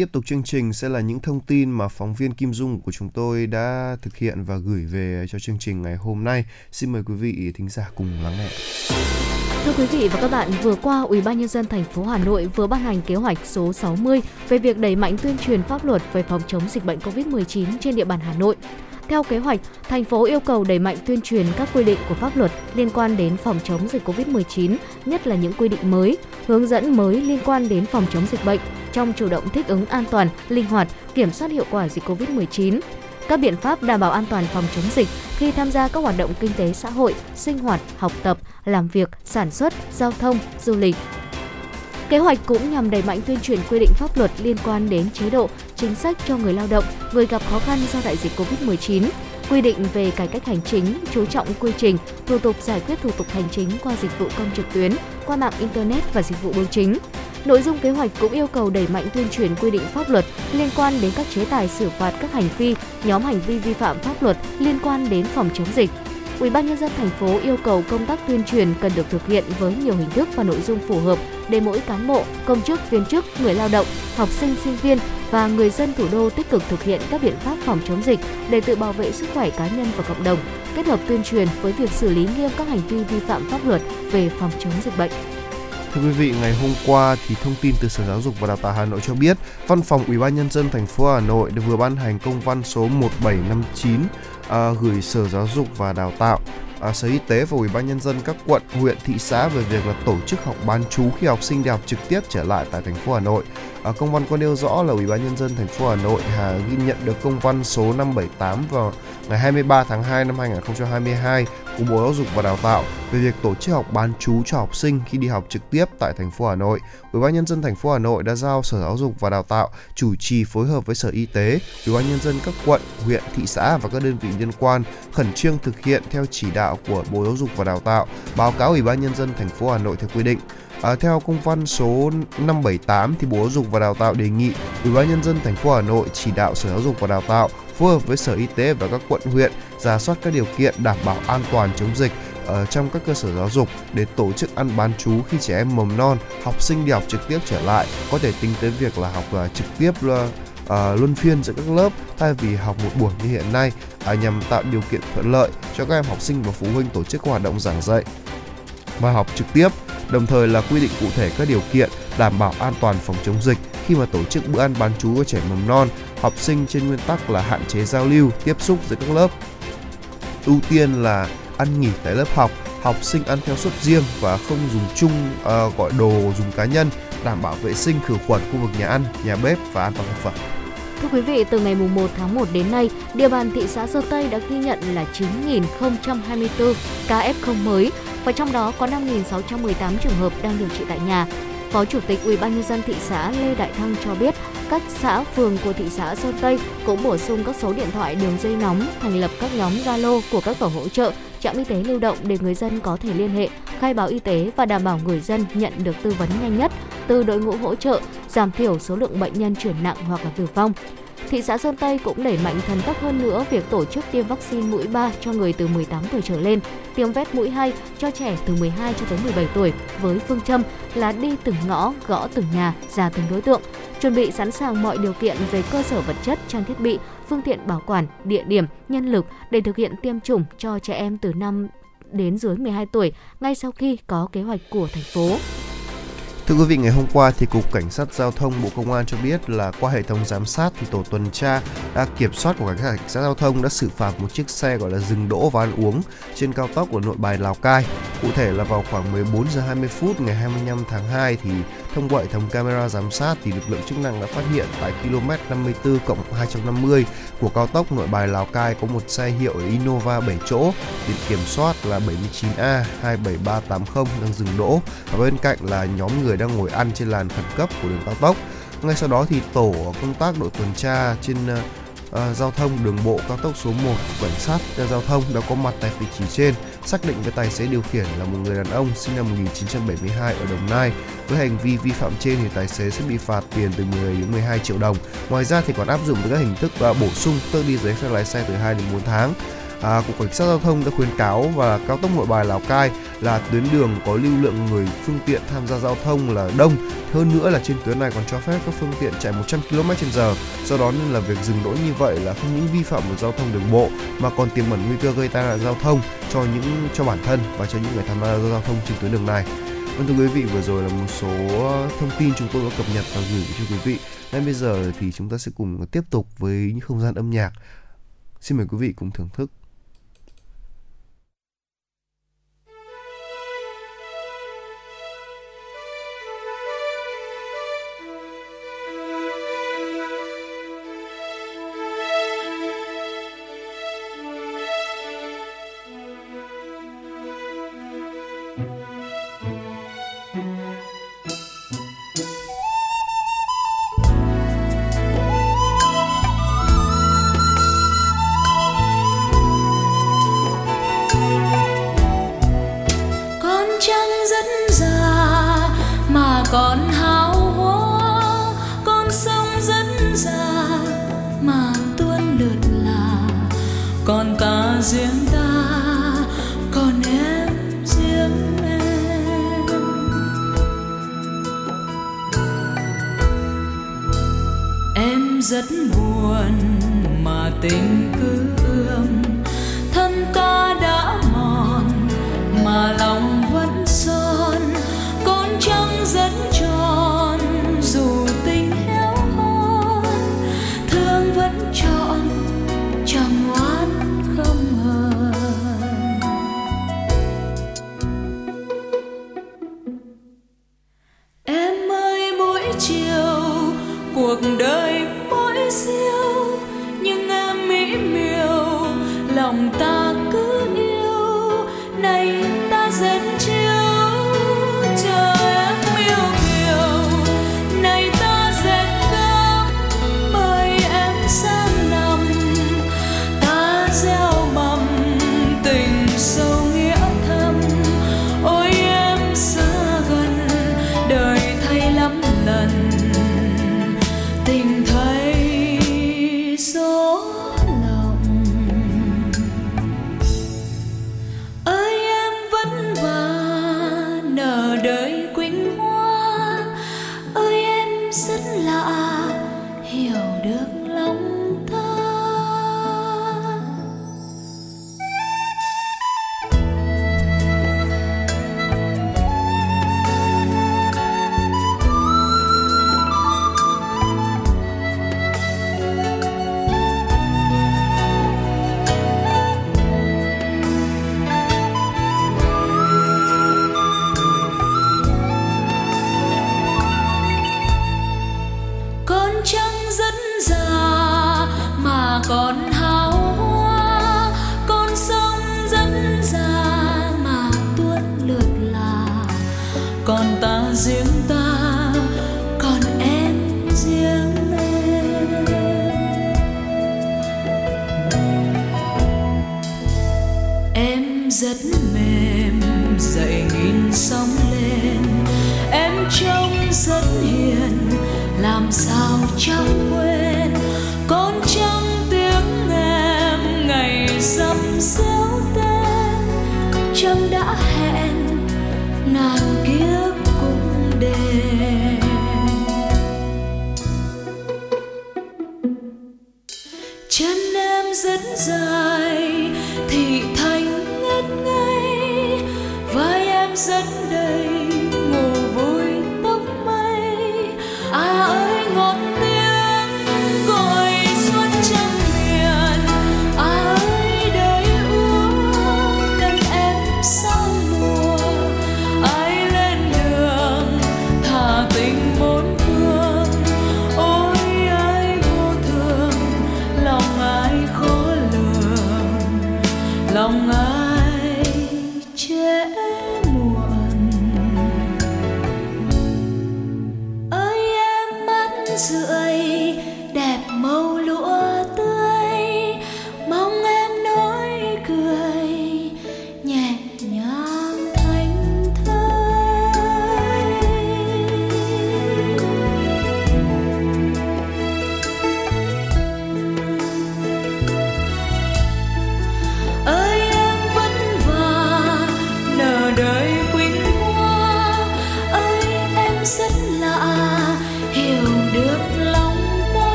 tiếp tục chương trình sẽ là những thông tin mà phóng viên Kim Dung của chúng tôi đã thực hiện và gửi về cho chương trình ngày hôm nay. Xin mời quý vị thính giả cùng lắng nghe. Thưa quý vị và các bạn, vừa qua Ủy ban nhân dân thành phố Hà Nội vừa ban hành kế hoạch số 60 về việc đẩy mạnh tuyên truyền pháp luật về phòng chống dịch bệnh COVID-19 trên địa bàn Hà Nội. Theo kế hoạch, thành phố yêu cầu đẩy mạnh tuyên truyền các quy định của pháp luật liên quan đến phòng chống dịch COVID-19, nhất là những quy định mới, hướng dẫn mới liên quan đến phòng chống dịch bệnh trong chủ động thích ứng an toàn, linh hoạt, kiểm soát hiệu quả dịch COVID-19, các biện pháp đảm bảo an toàn phòng chống dịch khi tham gia các hoạt động kinh tế xã hội, sinh hoạt, học tập, làm việc, sản xuất, giao thông, du lịch. Kế hoạch cũng nhằm đẩy mạnh tuyên truyền quy định pháp luật liên quan đến chế độ, chính sách cho người lao động, người gặp khó khăn do đại dịch Covid-19, quy định về cải cách hành chính, chú trọng quy trình, thủ tục giải quyết thủ tục hành chính qua dịch vụ công trực tuyến, qua mạng Internet và dịch vụ bưu chính. Nội dung kế hoạch cũng yêu cầu đẩy mạnh tuyên truyền quy định pháp luật liên quan đến các chế tài xử phạt các hành vi, nhóm hành vi vi phạm pháp luật liên quan đến phòng chống dịch. Ủy ban nhân dân thành phố yêu cầu công tác tuyên truyền cần được thực hiện với nhiều hình thức và nội dung phù hợp để mỗi cán bộ, công chức, viên chức, người lao động, học sinh, sinh viên và người dân thủ đô tích cực thực hiện các biện pháp phòng chống dịch để tự bảo vệ sức khỏe cá nhân và cộng đồng, kết hợp tuyên truyền với việc xử lý nghiêm các hành vi vi phạm pháp luật về phòng chống dịch bệnh. Thưa quý vị, ngày hôm qua thì thông tin từ Sở Giáo dục và Đào tạo Hà Nội cho biết, Văn phòng Ủy ban nhân dân thành phố Hà Nội vừa ban hành công văn số 1759 à, gửi Sở Giáo dục và Đào tạo à, Sở Y tế và Ủy ban nhân dân các quận, huyện, thị xã về việc là tổ chức học bán trú khi học sinh đi học trực tiếp trở lại tại thành phố Hà Nội. À, công văn có nêu rõ là Ủy ban nhân dân thành phố Hà Nội hà ghi nhận được công văn số 578 vào ngày 23 tháng 2 năm 2022 của Bộ Giáo dục và Đào tạo về việc tổ chức học bán trú cho học sinh khi đi học trực tiếp tại thành phố Hà Nội. Ủy ban nhân dân thành phố Hà Nội đã giao Sở Giáo dục và Đào tạo chủ trì phối hợp với Sở Y tế, Ủy ban nhân dân các quận, huyện, thị xã và các đơn vị liên quan khẩn trương thực hiện theo chỉ đạo của Bộ Giáo dục và Đào tạo, báo cáo Ủy ban nhân dân thành phố Hà Nội theo quy định. À, theo công văn số 578 thì Bộ Giáo dục và Đào tạo đề nghị Ủy ban nhân dân thành phố Hà Nội chỉ đạo Sở Giáo dục và Đào tạo phối hợp với Sở Y tế và các quận huyện giả soát các điều kiện đảm bảo an toàn chống dịch ở trong các cơ sở giáo dục để tổ chức ăn bán chú khi trẻ em mầm non, học sinh đi học trực tiếp trở lại có thể tính tới việc là học uh, trực tiếp uh, luân phiên giữa các lớp thay vì học một buổi như hiện nay uh, nhằm tạo điều kiện thuận lợi cho các em học sinh và phụ huynh tổ chức các hoạt động giảng dạy và học trực tiếp đồng thời là quy định cụ thể các điều kiện đảm bảo an toàn phòng chống dịch khi mà tổ chức bữa ăn bán trú cho trẻ mầm non, học sinh trên nguyên tắc là hạn chế giao lưu, tiếp xúc giữa các lớp. Ưu tiên là ăn nghỉ tại lớp học, học sinh ăn theo suất riêng và không dùng chung uh, gọi đồ dùng cá nhân, đảm bảo vệ sinh khử khuẩn khu vực nhà ăn, nhà bếp và an toàn thực phẩm. Thưa quý vị, từ ngày 1 tháng 1 đến nay, địa bàn thị xã Sơn Tây đã ghi nhận là 9.024 ca F0 mới và trong đó có 5.618 trường hợp đang điều trị tại nhà. Phó Chủ tịch UBND thị xã Lê Đại Thăng cho biết, các xã phường của thị xã Sơn Tây cũng bổ sung các số điện thoại đường dây nóng, thành lập các nhóm Zalo của các tổ hỗ trợ, trạm y tế lưu động để người dân có thể liên hệ, khai báo y tế và đảm bảo người dân nhận được tư vấn nhanh nhất từ đội ngũ hỗ trợ, giảm thiểu số lượng bệnh nhân chuyển nặng hoặc là tử vong. Thị xã Sơn Tây cũng đẩy mạnh thần tốc hơn nữa việc tổ chức tiêm vaccine mũi 3 cho người từ 18 tuổi trở lên, tiêm vét mũi 2 cho trẻ từ 12 cho tới 17 tuổi với phương châm là đi từng ngõ, gõ từng nhà, ra từng đối tượng, chuẩn bị sẵn sàng mọi điều kiện về cơ sở vật chất, trang thiết bị, phương tiện bảo quản, địa điểm, nhân lực để thực hiện tiêm chủng cho trẻ em từ 5 đến dưới 12 tuổi ngay sau khi có kế hoạch của thành phố. Thưa quý vị, ngày hôm qua thì Cục Cảnh sát Giao thông Bộ Công an cho biết là qua hệ thống giám sát thì tổ tuần tra đã kiểm soát của cảnh sát giao thông đã xử phạt một chiếc xe gọi là dừng đỗ và ăn uống trên cao tốc của nội bài Lào Cai. Cụ thể là vào khoảng 14 giờ 20 phút ngày 25 tháng 2 thì thông qua hệ thống camera giám sát thì lực lượng chức năng đã phát hiện tại km 54 cộng 250 của cao tốc nội bài Lào Cai có một xe hiệu Innova 7 chỗ, biển kiểm soát là 79A 27380 đang dừng đỗ và bên cạnh là nhóm người đang ngồi ăn trên làn khẩn cấp của đường cao tốc. Ngay sau đó thì tổ công tác đội tuần tra trên ờ, uh, giao thông đường bộ cao tốc số 1 cảnh sát ờ, giao thông đã có mặt tại vị trí trên, xác định với tài xế điều khiển là một người đàn ông sinh năm 1972 ở Đồng Nai. Với hành vi vi phạm trên thì tài xế sẽ bị phạt tiền từ 10 đến 12 triệu đồng. Ngoài ra thì còn áp dụng với các hình thức uh, bổ sung tước đi giấy phép lái xe từ 2 đến 4 tháng. À, Cục Cảnh sát Giao thông đã khuyến cáo và cao tốc Nội Bài Lào Cai là tuyến đường có lưu lượng người phương tiện tham gia giao thông là đông. Hơn nữa là trên tuyến này còn cho phép các phương tiện chạy 100 km/h. Do đó nên là việc dừng đỗ như vậy là không những vi phạm luật giao thông đường bộ mà còn tiềm ẩn nguy cơ gây tai nạn giao thông cho những cho bản thân và cho những người tham gia giao thông trên tuyến đường này. Vâng thưa quý vị, vừa rồi là một số thông tin chúng tôi đã cập nhật và gửi cho quý vị. Ngay bây giờ thì chúng ta sẽ cùng tiếp tục với những không gian âm nhạc. Xin mời quý vị cùng thưởng thức.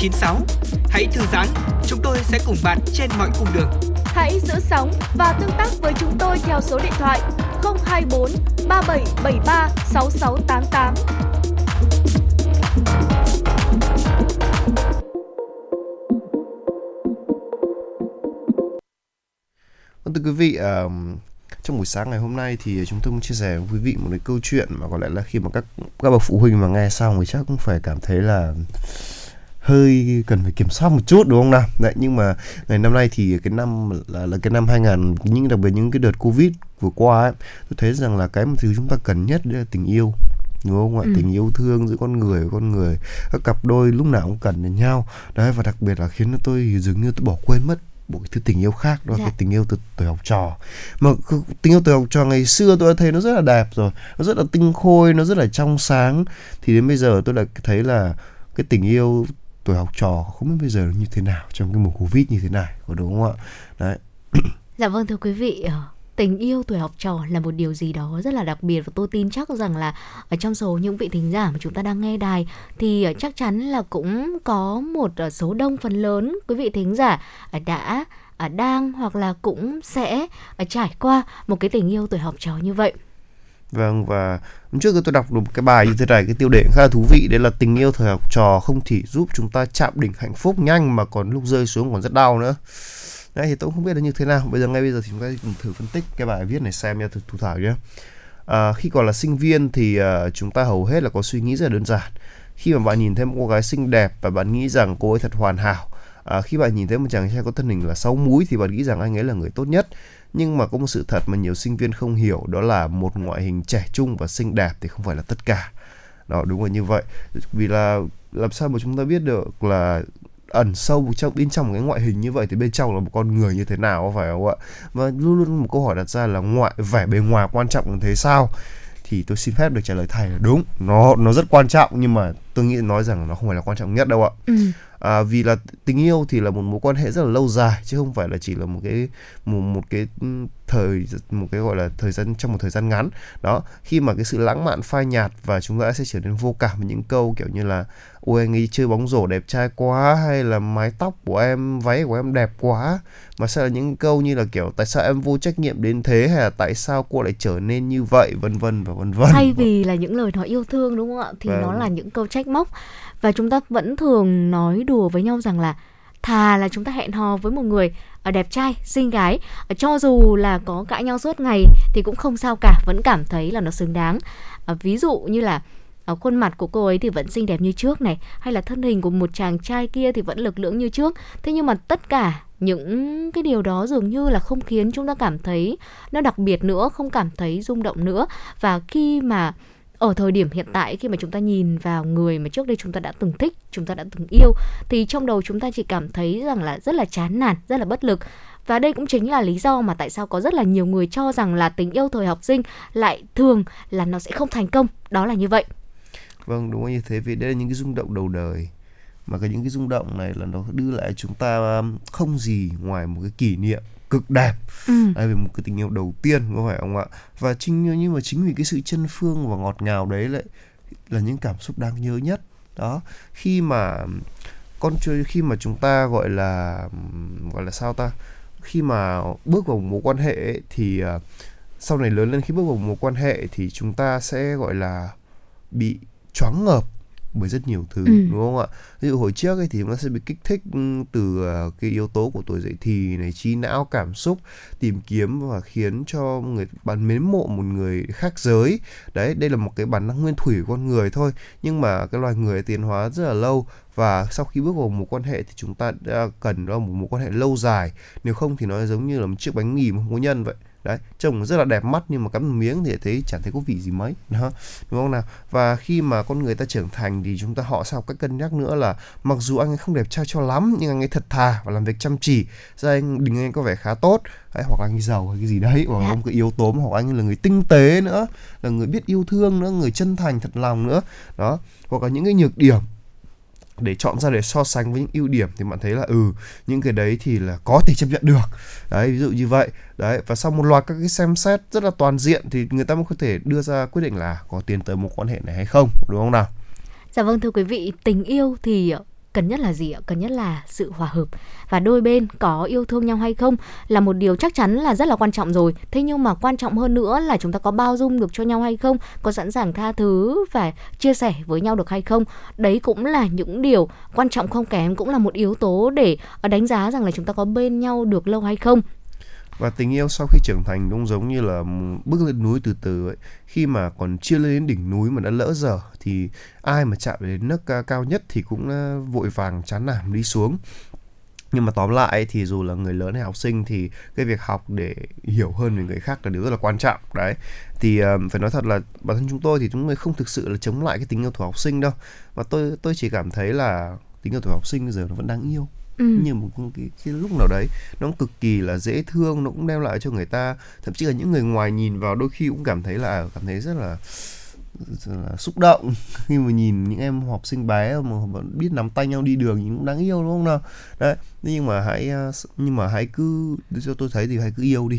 FM96. Hãy thư giãn, chúng tôi sẽ cùng bạn trên mọi cung đường. Hãy giữ sóng và tương tác với chúng tôi theo số điện thoại 024 3773 6688. Vâng, thưa quý vị, à, trong buổi sáng ngày hôm nay thì chúng tôi muốn chia sẻ với quý vị một cái câu chuyện mà có lẽ là khi mà các các bậc phụ huynh mà nghe xong thì chắc cũng phải cảm thấy là hơi cần phải kiểm soát một chút đúng không nào? Đấy, nhưng mà ngày năm nay thì cái năm là, là cái năm 2000 những đặc biệt những cái đợt Covid vừa qua ấy, tôi thấy rằng là cái mà thứ chúng ta cần nhất đấy là tình yêu đúng không ạ Ừ. tình yêu thương giữa con người với con người các cặp đôi lúc nào cũng cần đến nhau đấy và đặc biệt là khiến tôi dường như tôi bỏ quên mất một cái thứ tình yêu khác đó là Dạ. cái tình yêu từ tuổi học trò mà tình yêu tuổi học trò ngày xưa tôi đã thấy nó rất là đẹp rồi nó rất là tinh khôi nó rất là trong sáng thì đến bây giờ tôi lại thấy là cái tình yêu tuổi học trò không biết bây giờ nó như thế nào trong cái mùa covid như thế này có đúng không ạ đấy Dạ vâng thưa quý vị, ờ, tình yêu tuổi học trò là một điều gì đó rất là đặc biệt và tôi tin chắc rằng là ở trong số những vị thính giả mà chúng ta đang nghe đài thì ờ, chắc chắn là cũng có một ờ, số đông phần lớn quý vị thính giả đã đang hoặc là cũng sẽ trải qua một cái tình yêu tuổi học trò như vậy. Vâng và hôm trước tôi đọc được một cái bài như thế này cái tiêu đề khá là thú vị đấy là tình yêu thời học trò không chỉ giúp chúng ta chạm đỉnh hạnh phúc nhanh mà còn lúc rơi xuống còn rất đau nữa. Đấy thì tôi cũng không biết là như thế nào. Bây giờ ngay bây giờ thì chúng ta cùng thử phân tích cái bài viết này xem nha thử thủ thảo nhé. À, khi còn là sinh viên thì uh, chúng ta hầu hết là có suy nghĩ rất là đơn giản. Khi mà bạn nhìn thấy một cô gái xinh đẹp và bạn nghĩ rằng cô ấy thật hoàn hảo. À, khi bạn nhìn thấy một chàng trai có thân hình là sáu múi thì bạn nghĩ rằng anh ấy là người tốt nhất nhưng mà có một sự thật mà nhiều sinh viên không hiểu, đó là một ngoại hình trẻ trung và xinh đẹp thì không phải là tất cả. Đó, đúng là như vậy. Vì là làm sao mà chúng ta biết được là ẩn sâu trong, bên trong cái ngoại hình như vậy thì bên trong là một con người như thế nào, phải không ạ? Và luôn luôn một câu hỏi đặt ra là ngoại, vẻ bề ngoài quan trọng như thế sao? Thì tôi xin phép được trả lời thầy là đúng. Nó nó rất quan trọng nhưng mà tôi nghĩ nói rằng nó không phải là quan trọng nhất đâu ạ. Ừ. à, vì là tình yêu thì là một mối quan hệ rất là lâu dài chứ không phải là chỉ là một cái một một cái thời một cái gọi là thời gian trong một thời gian ngắn. Đó khi mà cái sự lãng mạn phai nhạt và chúng ta sẽ trở nên vô cảm với những câu kiểu như là ôi anh ấy chơi bóng rổ đẹp trai quá hay là mái tóc của em váy của em đẹp quá mà sẽ là những câu như là kiểu tại sao em vô trách nhiệm đến thế? Hay là tại sao cô lại trở nên như vậy? vân vân và vân vân. Thay vì là những lời nói yêu thương đúng không ạ? Thì Vâng. nó là những câu trách móc và chúng ta vẫn thường nói đùa với nhau rằng là thà là chúng ta hẹn hò với một người ờ, đẹp trai, xinh gái ờ, cho dù là có cãi nhau suốt ngày thì cũng không sao cả, vẫn cảm thấy là nó xứng đáng. Ờ, ví dụ như là khuôn mặt của cô ấy thì vẫn xinh đẹp như trước này hay là thân hình của một chàng trai kia thì vẫn lực lưỡng như trước. Thế nhưng mà tất cả những cái điều đó dường như là không khiến chúng ta cảm thấy nó đặc biệt nữa không cảm thấy rung động nữa. Và khi mà ở thời điểm hiện tại, khi mà chúng ta nhìn vào người mà trước đây chúng ta đã từng thích, chúng ta đã từng yêu, thì trong đầu chúng ta chỉ cảm thấy rằng là rất là chán nản, rất là bất lực. Và đây cũng chính là lý do mà tại sao có rất là nhiều người cho rằng là tình yêu thời học sinh lại thường là nó sẽ không thành công. Đó là như vậy. Vâng đúng như thế. Vì đây là những cái rung động đầu đời. Mà cái những cái rung động này là nó đưa lại chúng ta um, không gì ngoài một cái kỷ niệm cực đẹp. Ừ. à, về một cái tình yêu đầu tiên có phải không ạ? Và chính nhưng mà chính vì cái sự chân phương và ngọt ngào đấy lại là những cảm xúc đáng nhớ nhất. Đó khi mà con chơi khi mà chúng ta gọi là gọi là sao ta? Khi mà bước vào một mối quan hệ ấy, thì à, sau này lớn lên khi bước vào một mối quan hệ thì chúng ta sẽ gọi là bị choáng ngợp bởi rất nhiều thứ Ừ. đúng không ạ? Ví dụ hồi trước ấy thì chúng ta sẽ bị kích thích từ ờ, cái yếu tố của tuổi dậy thì này trí não cảm xúc tìm kiếm và khiến cho người bạn mến mộ một người khác giới. Đấy đây là một cái bản năng nguyên thủy của con người thôi. Nhưng mà cái loài người tiến hóa rất là lâu và sau khi bước vào một quan hệ thì chúng ta cần là một mối quan hệ lâu dài. Nếu không thì nó giống như là một chiếc bánh mì mà không có nhân vậy đấy trông rất là đẹp mắt nhưng mà cắn một miếng thì thấy chẳng thấy có vị gì mấy. Đó đúng không nào? Và khi mà con người ta trưởng thành thì chúng ta họ sẽ học cách cân nhắc nữa là mặc dù anh ấy không đẹp trai cho lắm nhưng anh ấy thật thà và làm việc chăm chỉ gia anh đình anh có vẻ khá tốt. Đấy, hoặc là anh ấy giàu hay cái gì đấy hoặc là Dạ. cái yếu tố mà hoặc anh ấy là người tinh tế nữa là người biết yêu thương nữa người chân thành thật lòng nữa. Đó hoặc là những cái nhược điểm để chọn ra để so sánh với những ưu điểm thì bạn thấy là ừ những cái đấy thì là có thể chấp nhận được. Đấy ví dụ như vậy. Đấy và sau một loạt các cái xem xét rất là toàn diện thì người ta mới có thể đưa ra quyết định là có tiến tới một quan hệ này hay không đúng không nào? Dạ vâng thưa quý vị, tình yêu thì cần nhất là gì ạ? Cần nhất là sự hòa hợp và đôi bên có yêu thương nhau hay không là một điều chắc chắn là rất là quan trọng rồi. Thế nhưng mà quan trọng hơn nữa là chúng ta có bao dung được cho nhau hay không, có sẵn sàng tha thứ và chia sẻ với nhau được hay không. Đấy cũng là những điều quan trọng không kém cũng là một yếu tố để ờ, đánh giá rằng là chúng ta có bên nhau được lâu hay không và tình yêu sau khi trưởng thành cũng giống như là bước lên núi từ từ ấy. Khi mà còn chưa lên đến đỉnh núi mà đã lỡ dở thì ai mà chạm đến nước cao nhất thì cũng vội vàng chán nản đi xuống. Nhưng mà tóm lại thì dù là người lớn hay học sinh thì cái việc học để hiểu hơn về người khác là điều rất là quan trọng đấy. Thì um, phải nói thật là bản thân chúng tôi thì chúng tôi không thực sự là chống lại cái tình yêu tuổi học sinh đâu. Mà tôi tôi chỉ cảm thấy là tình yêu tuổi học sinh bây giờ nó vẫn đáng yêu ừ. như một cái, cái lúc nào đấy nó cực kỳ là dễ thương nó cũng đem lại cho người ta thậm chí là những người ngoài nhìn vào đôi khi cũng cảm thấy là cảm thấy rất là là xúc động. Khi mà nhìn những em học sinh bé mà biết nắm tay nhau đi đường thì cũng đáng yêu đúng không nào? Đấy nhưng mà hãy à, nhưng mà hãy cứ cho tôi thấy thì hãy cứ yêu đi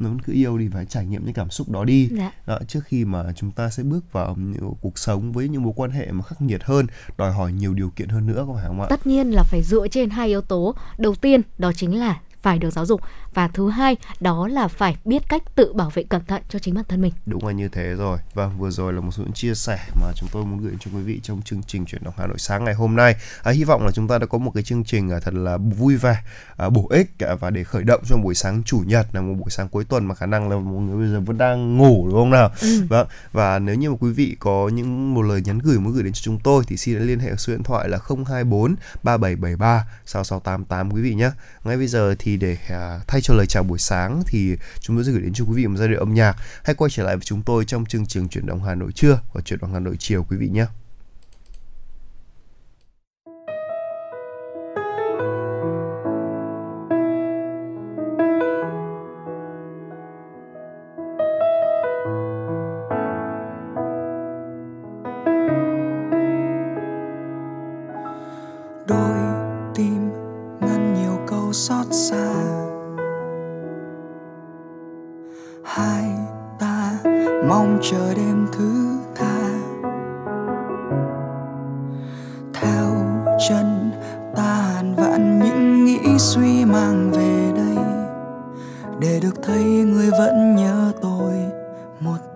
ta vẫn cứ yêu đi và trải nghiệm những cảm xúc đó đi. Dạ. đó, trước khi mà chúng ta sẽ bước vào những cuộc sống với những mối quan hệ mà khắc nghiệt hơn đòi hỏi nhiều điều kiện hơn nữa có phải không ạ? Tất nhiên là phải dựa trên hai yếu tố. Đầu tiên đó chính là phải được giáo dục và thứ hai đó là phải biết cách tự bảo vệ cẩn thận cho chính bản thân mình. Đúng là như thế rồi. Vâng vừa rồi là một số những chia sẻ mà chúng tôi muốn gửi cho quý vị trong chương trình chuyển động Hà Nội sáng ngày hôm nay. À, hy vọng là chúng ta đã có một cái chương trình à, thật là vui vẻ à, bổ ích à, và để khởi động cho buổi sáng chủ nhật là một buổi sáng cuối tuần mà khả năng là mọi người bây giờ vẫn đang ngủ đúng không nào? Ừ. vâng và nếu như mà quý vị có những một lời nhắn gửi muốn gửi đến cho chúng tôi thì xin liên hệ số điện thoại là 024 3773 6688 quý vị nhé. Ngay bây giờ thì để à, thay cho lời chào buổi sáng thì chúng tôi sẽ gửi đến cho quý vị một giai điệu âm nhạc. Hãy quay trở lại với chúng tôi trong chương trình chuyển động Hà Nội trưa và chuyển động Hà Nội chiều, quý vị nhé.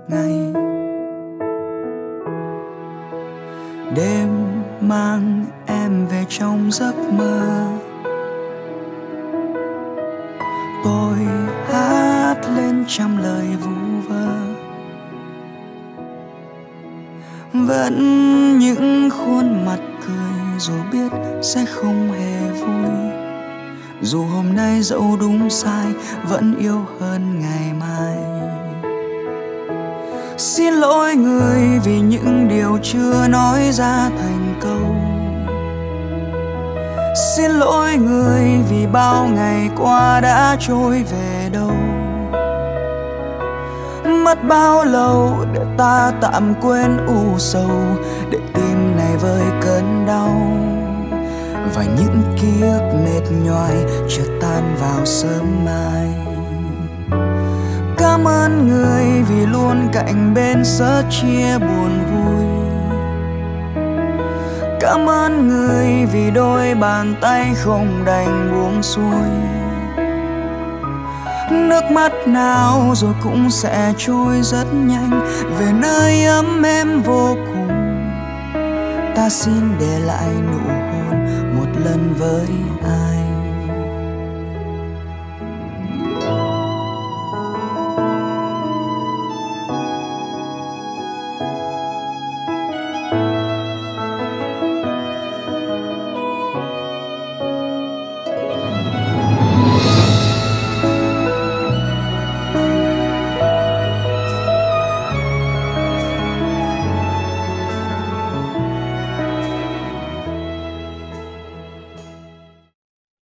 ngày. Đêm mang em về trong giấc mơ. Tôi hát lên trăm lời vu vơ. Vẫn những khuôn mặt cười dù biết sẽ không hề vui. Dù hôm nay dẫu đúng sai, vẫn yêu hơn ngày mai xin lỗi người vì những điều chưa nói ra thành câu. Xin lỗi người vì bao ngày qua đã trôi về đâu. Mất bao lâu để ta tạm quên u sầu, Để tim này vơi cơn đau. Và những ký ức mệt nhoài chưa tan vào sớm mai cảm ơn người vì luôn cạnh bên sớt chia buồn vui. Cảm ơn người vì đôi bàn tay không đành buông xuôi. Nước mắt nào rồi cũng sẽ trôi rất nhanh, về nơi ấm em vô cùng. Ta xin để lại nụ hôn một lần với ai?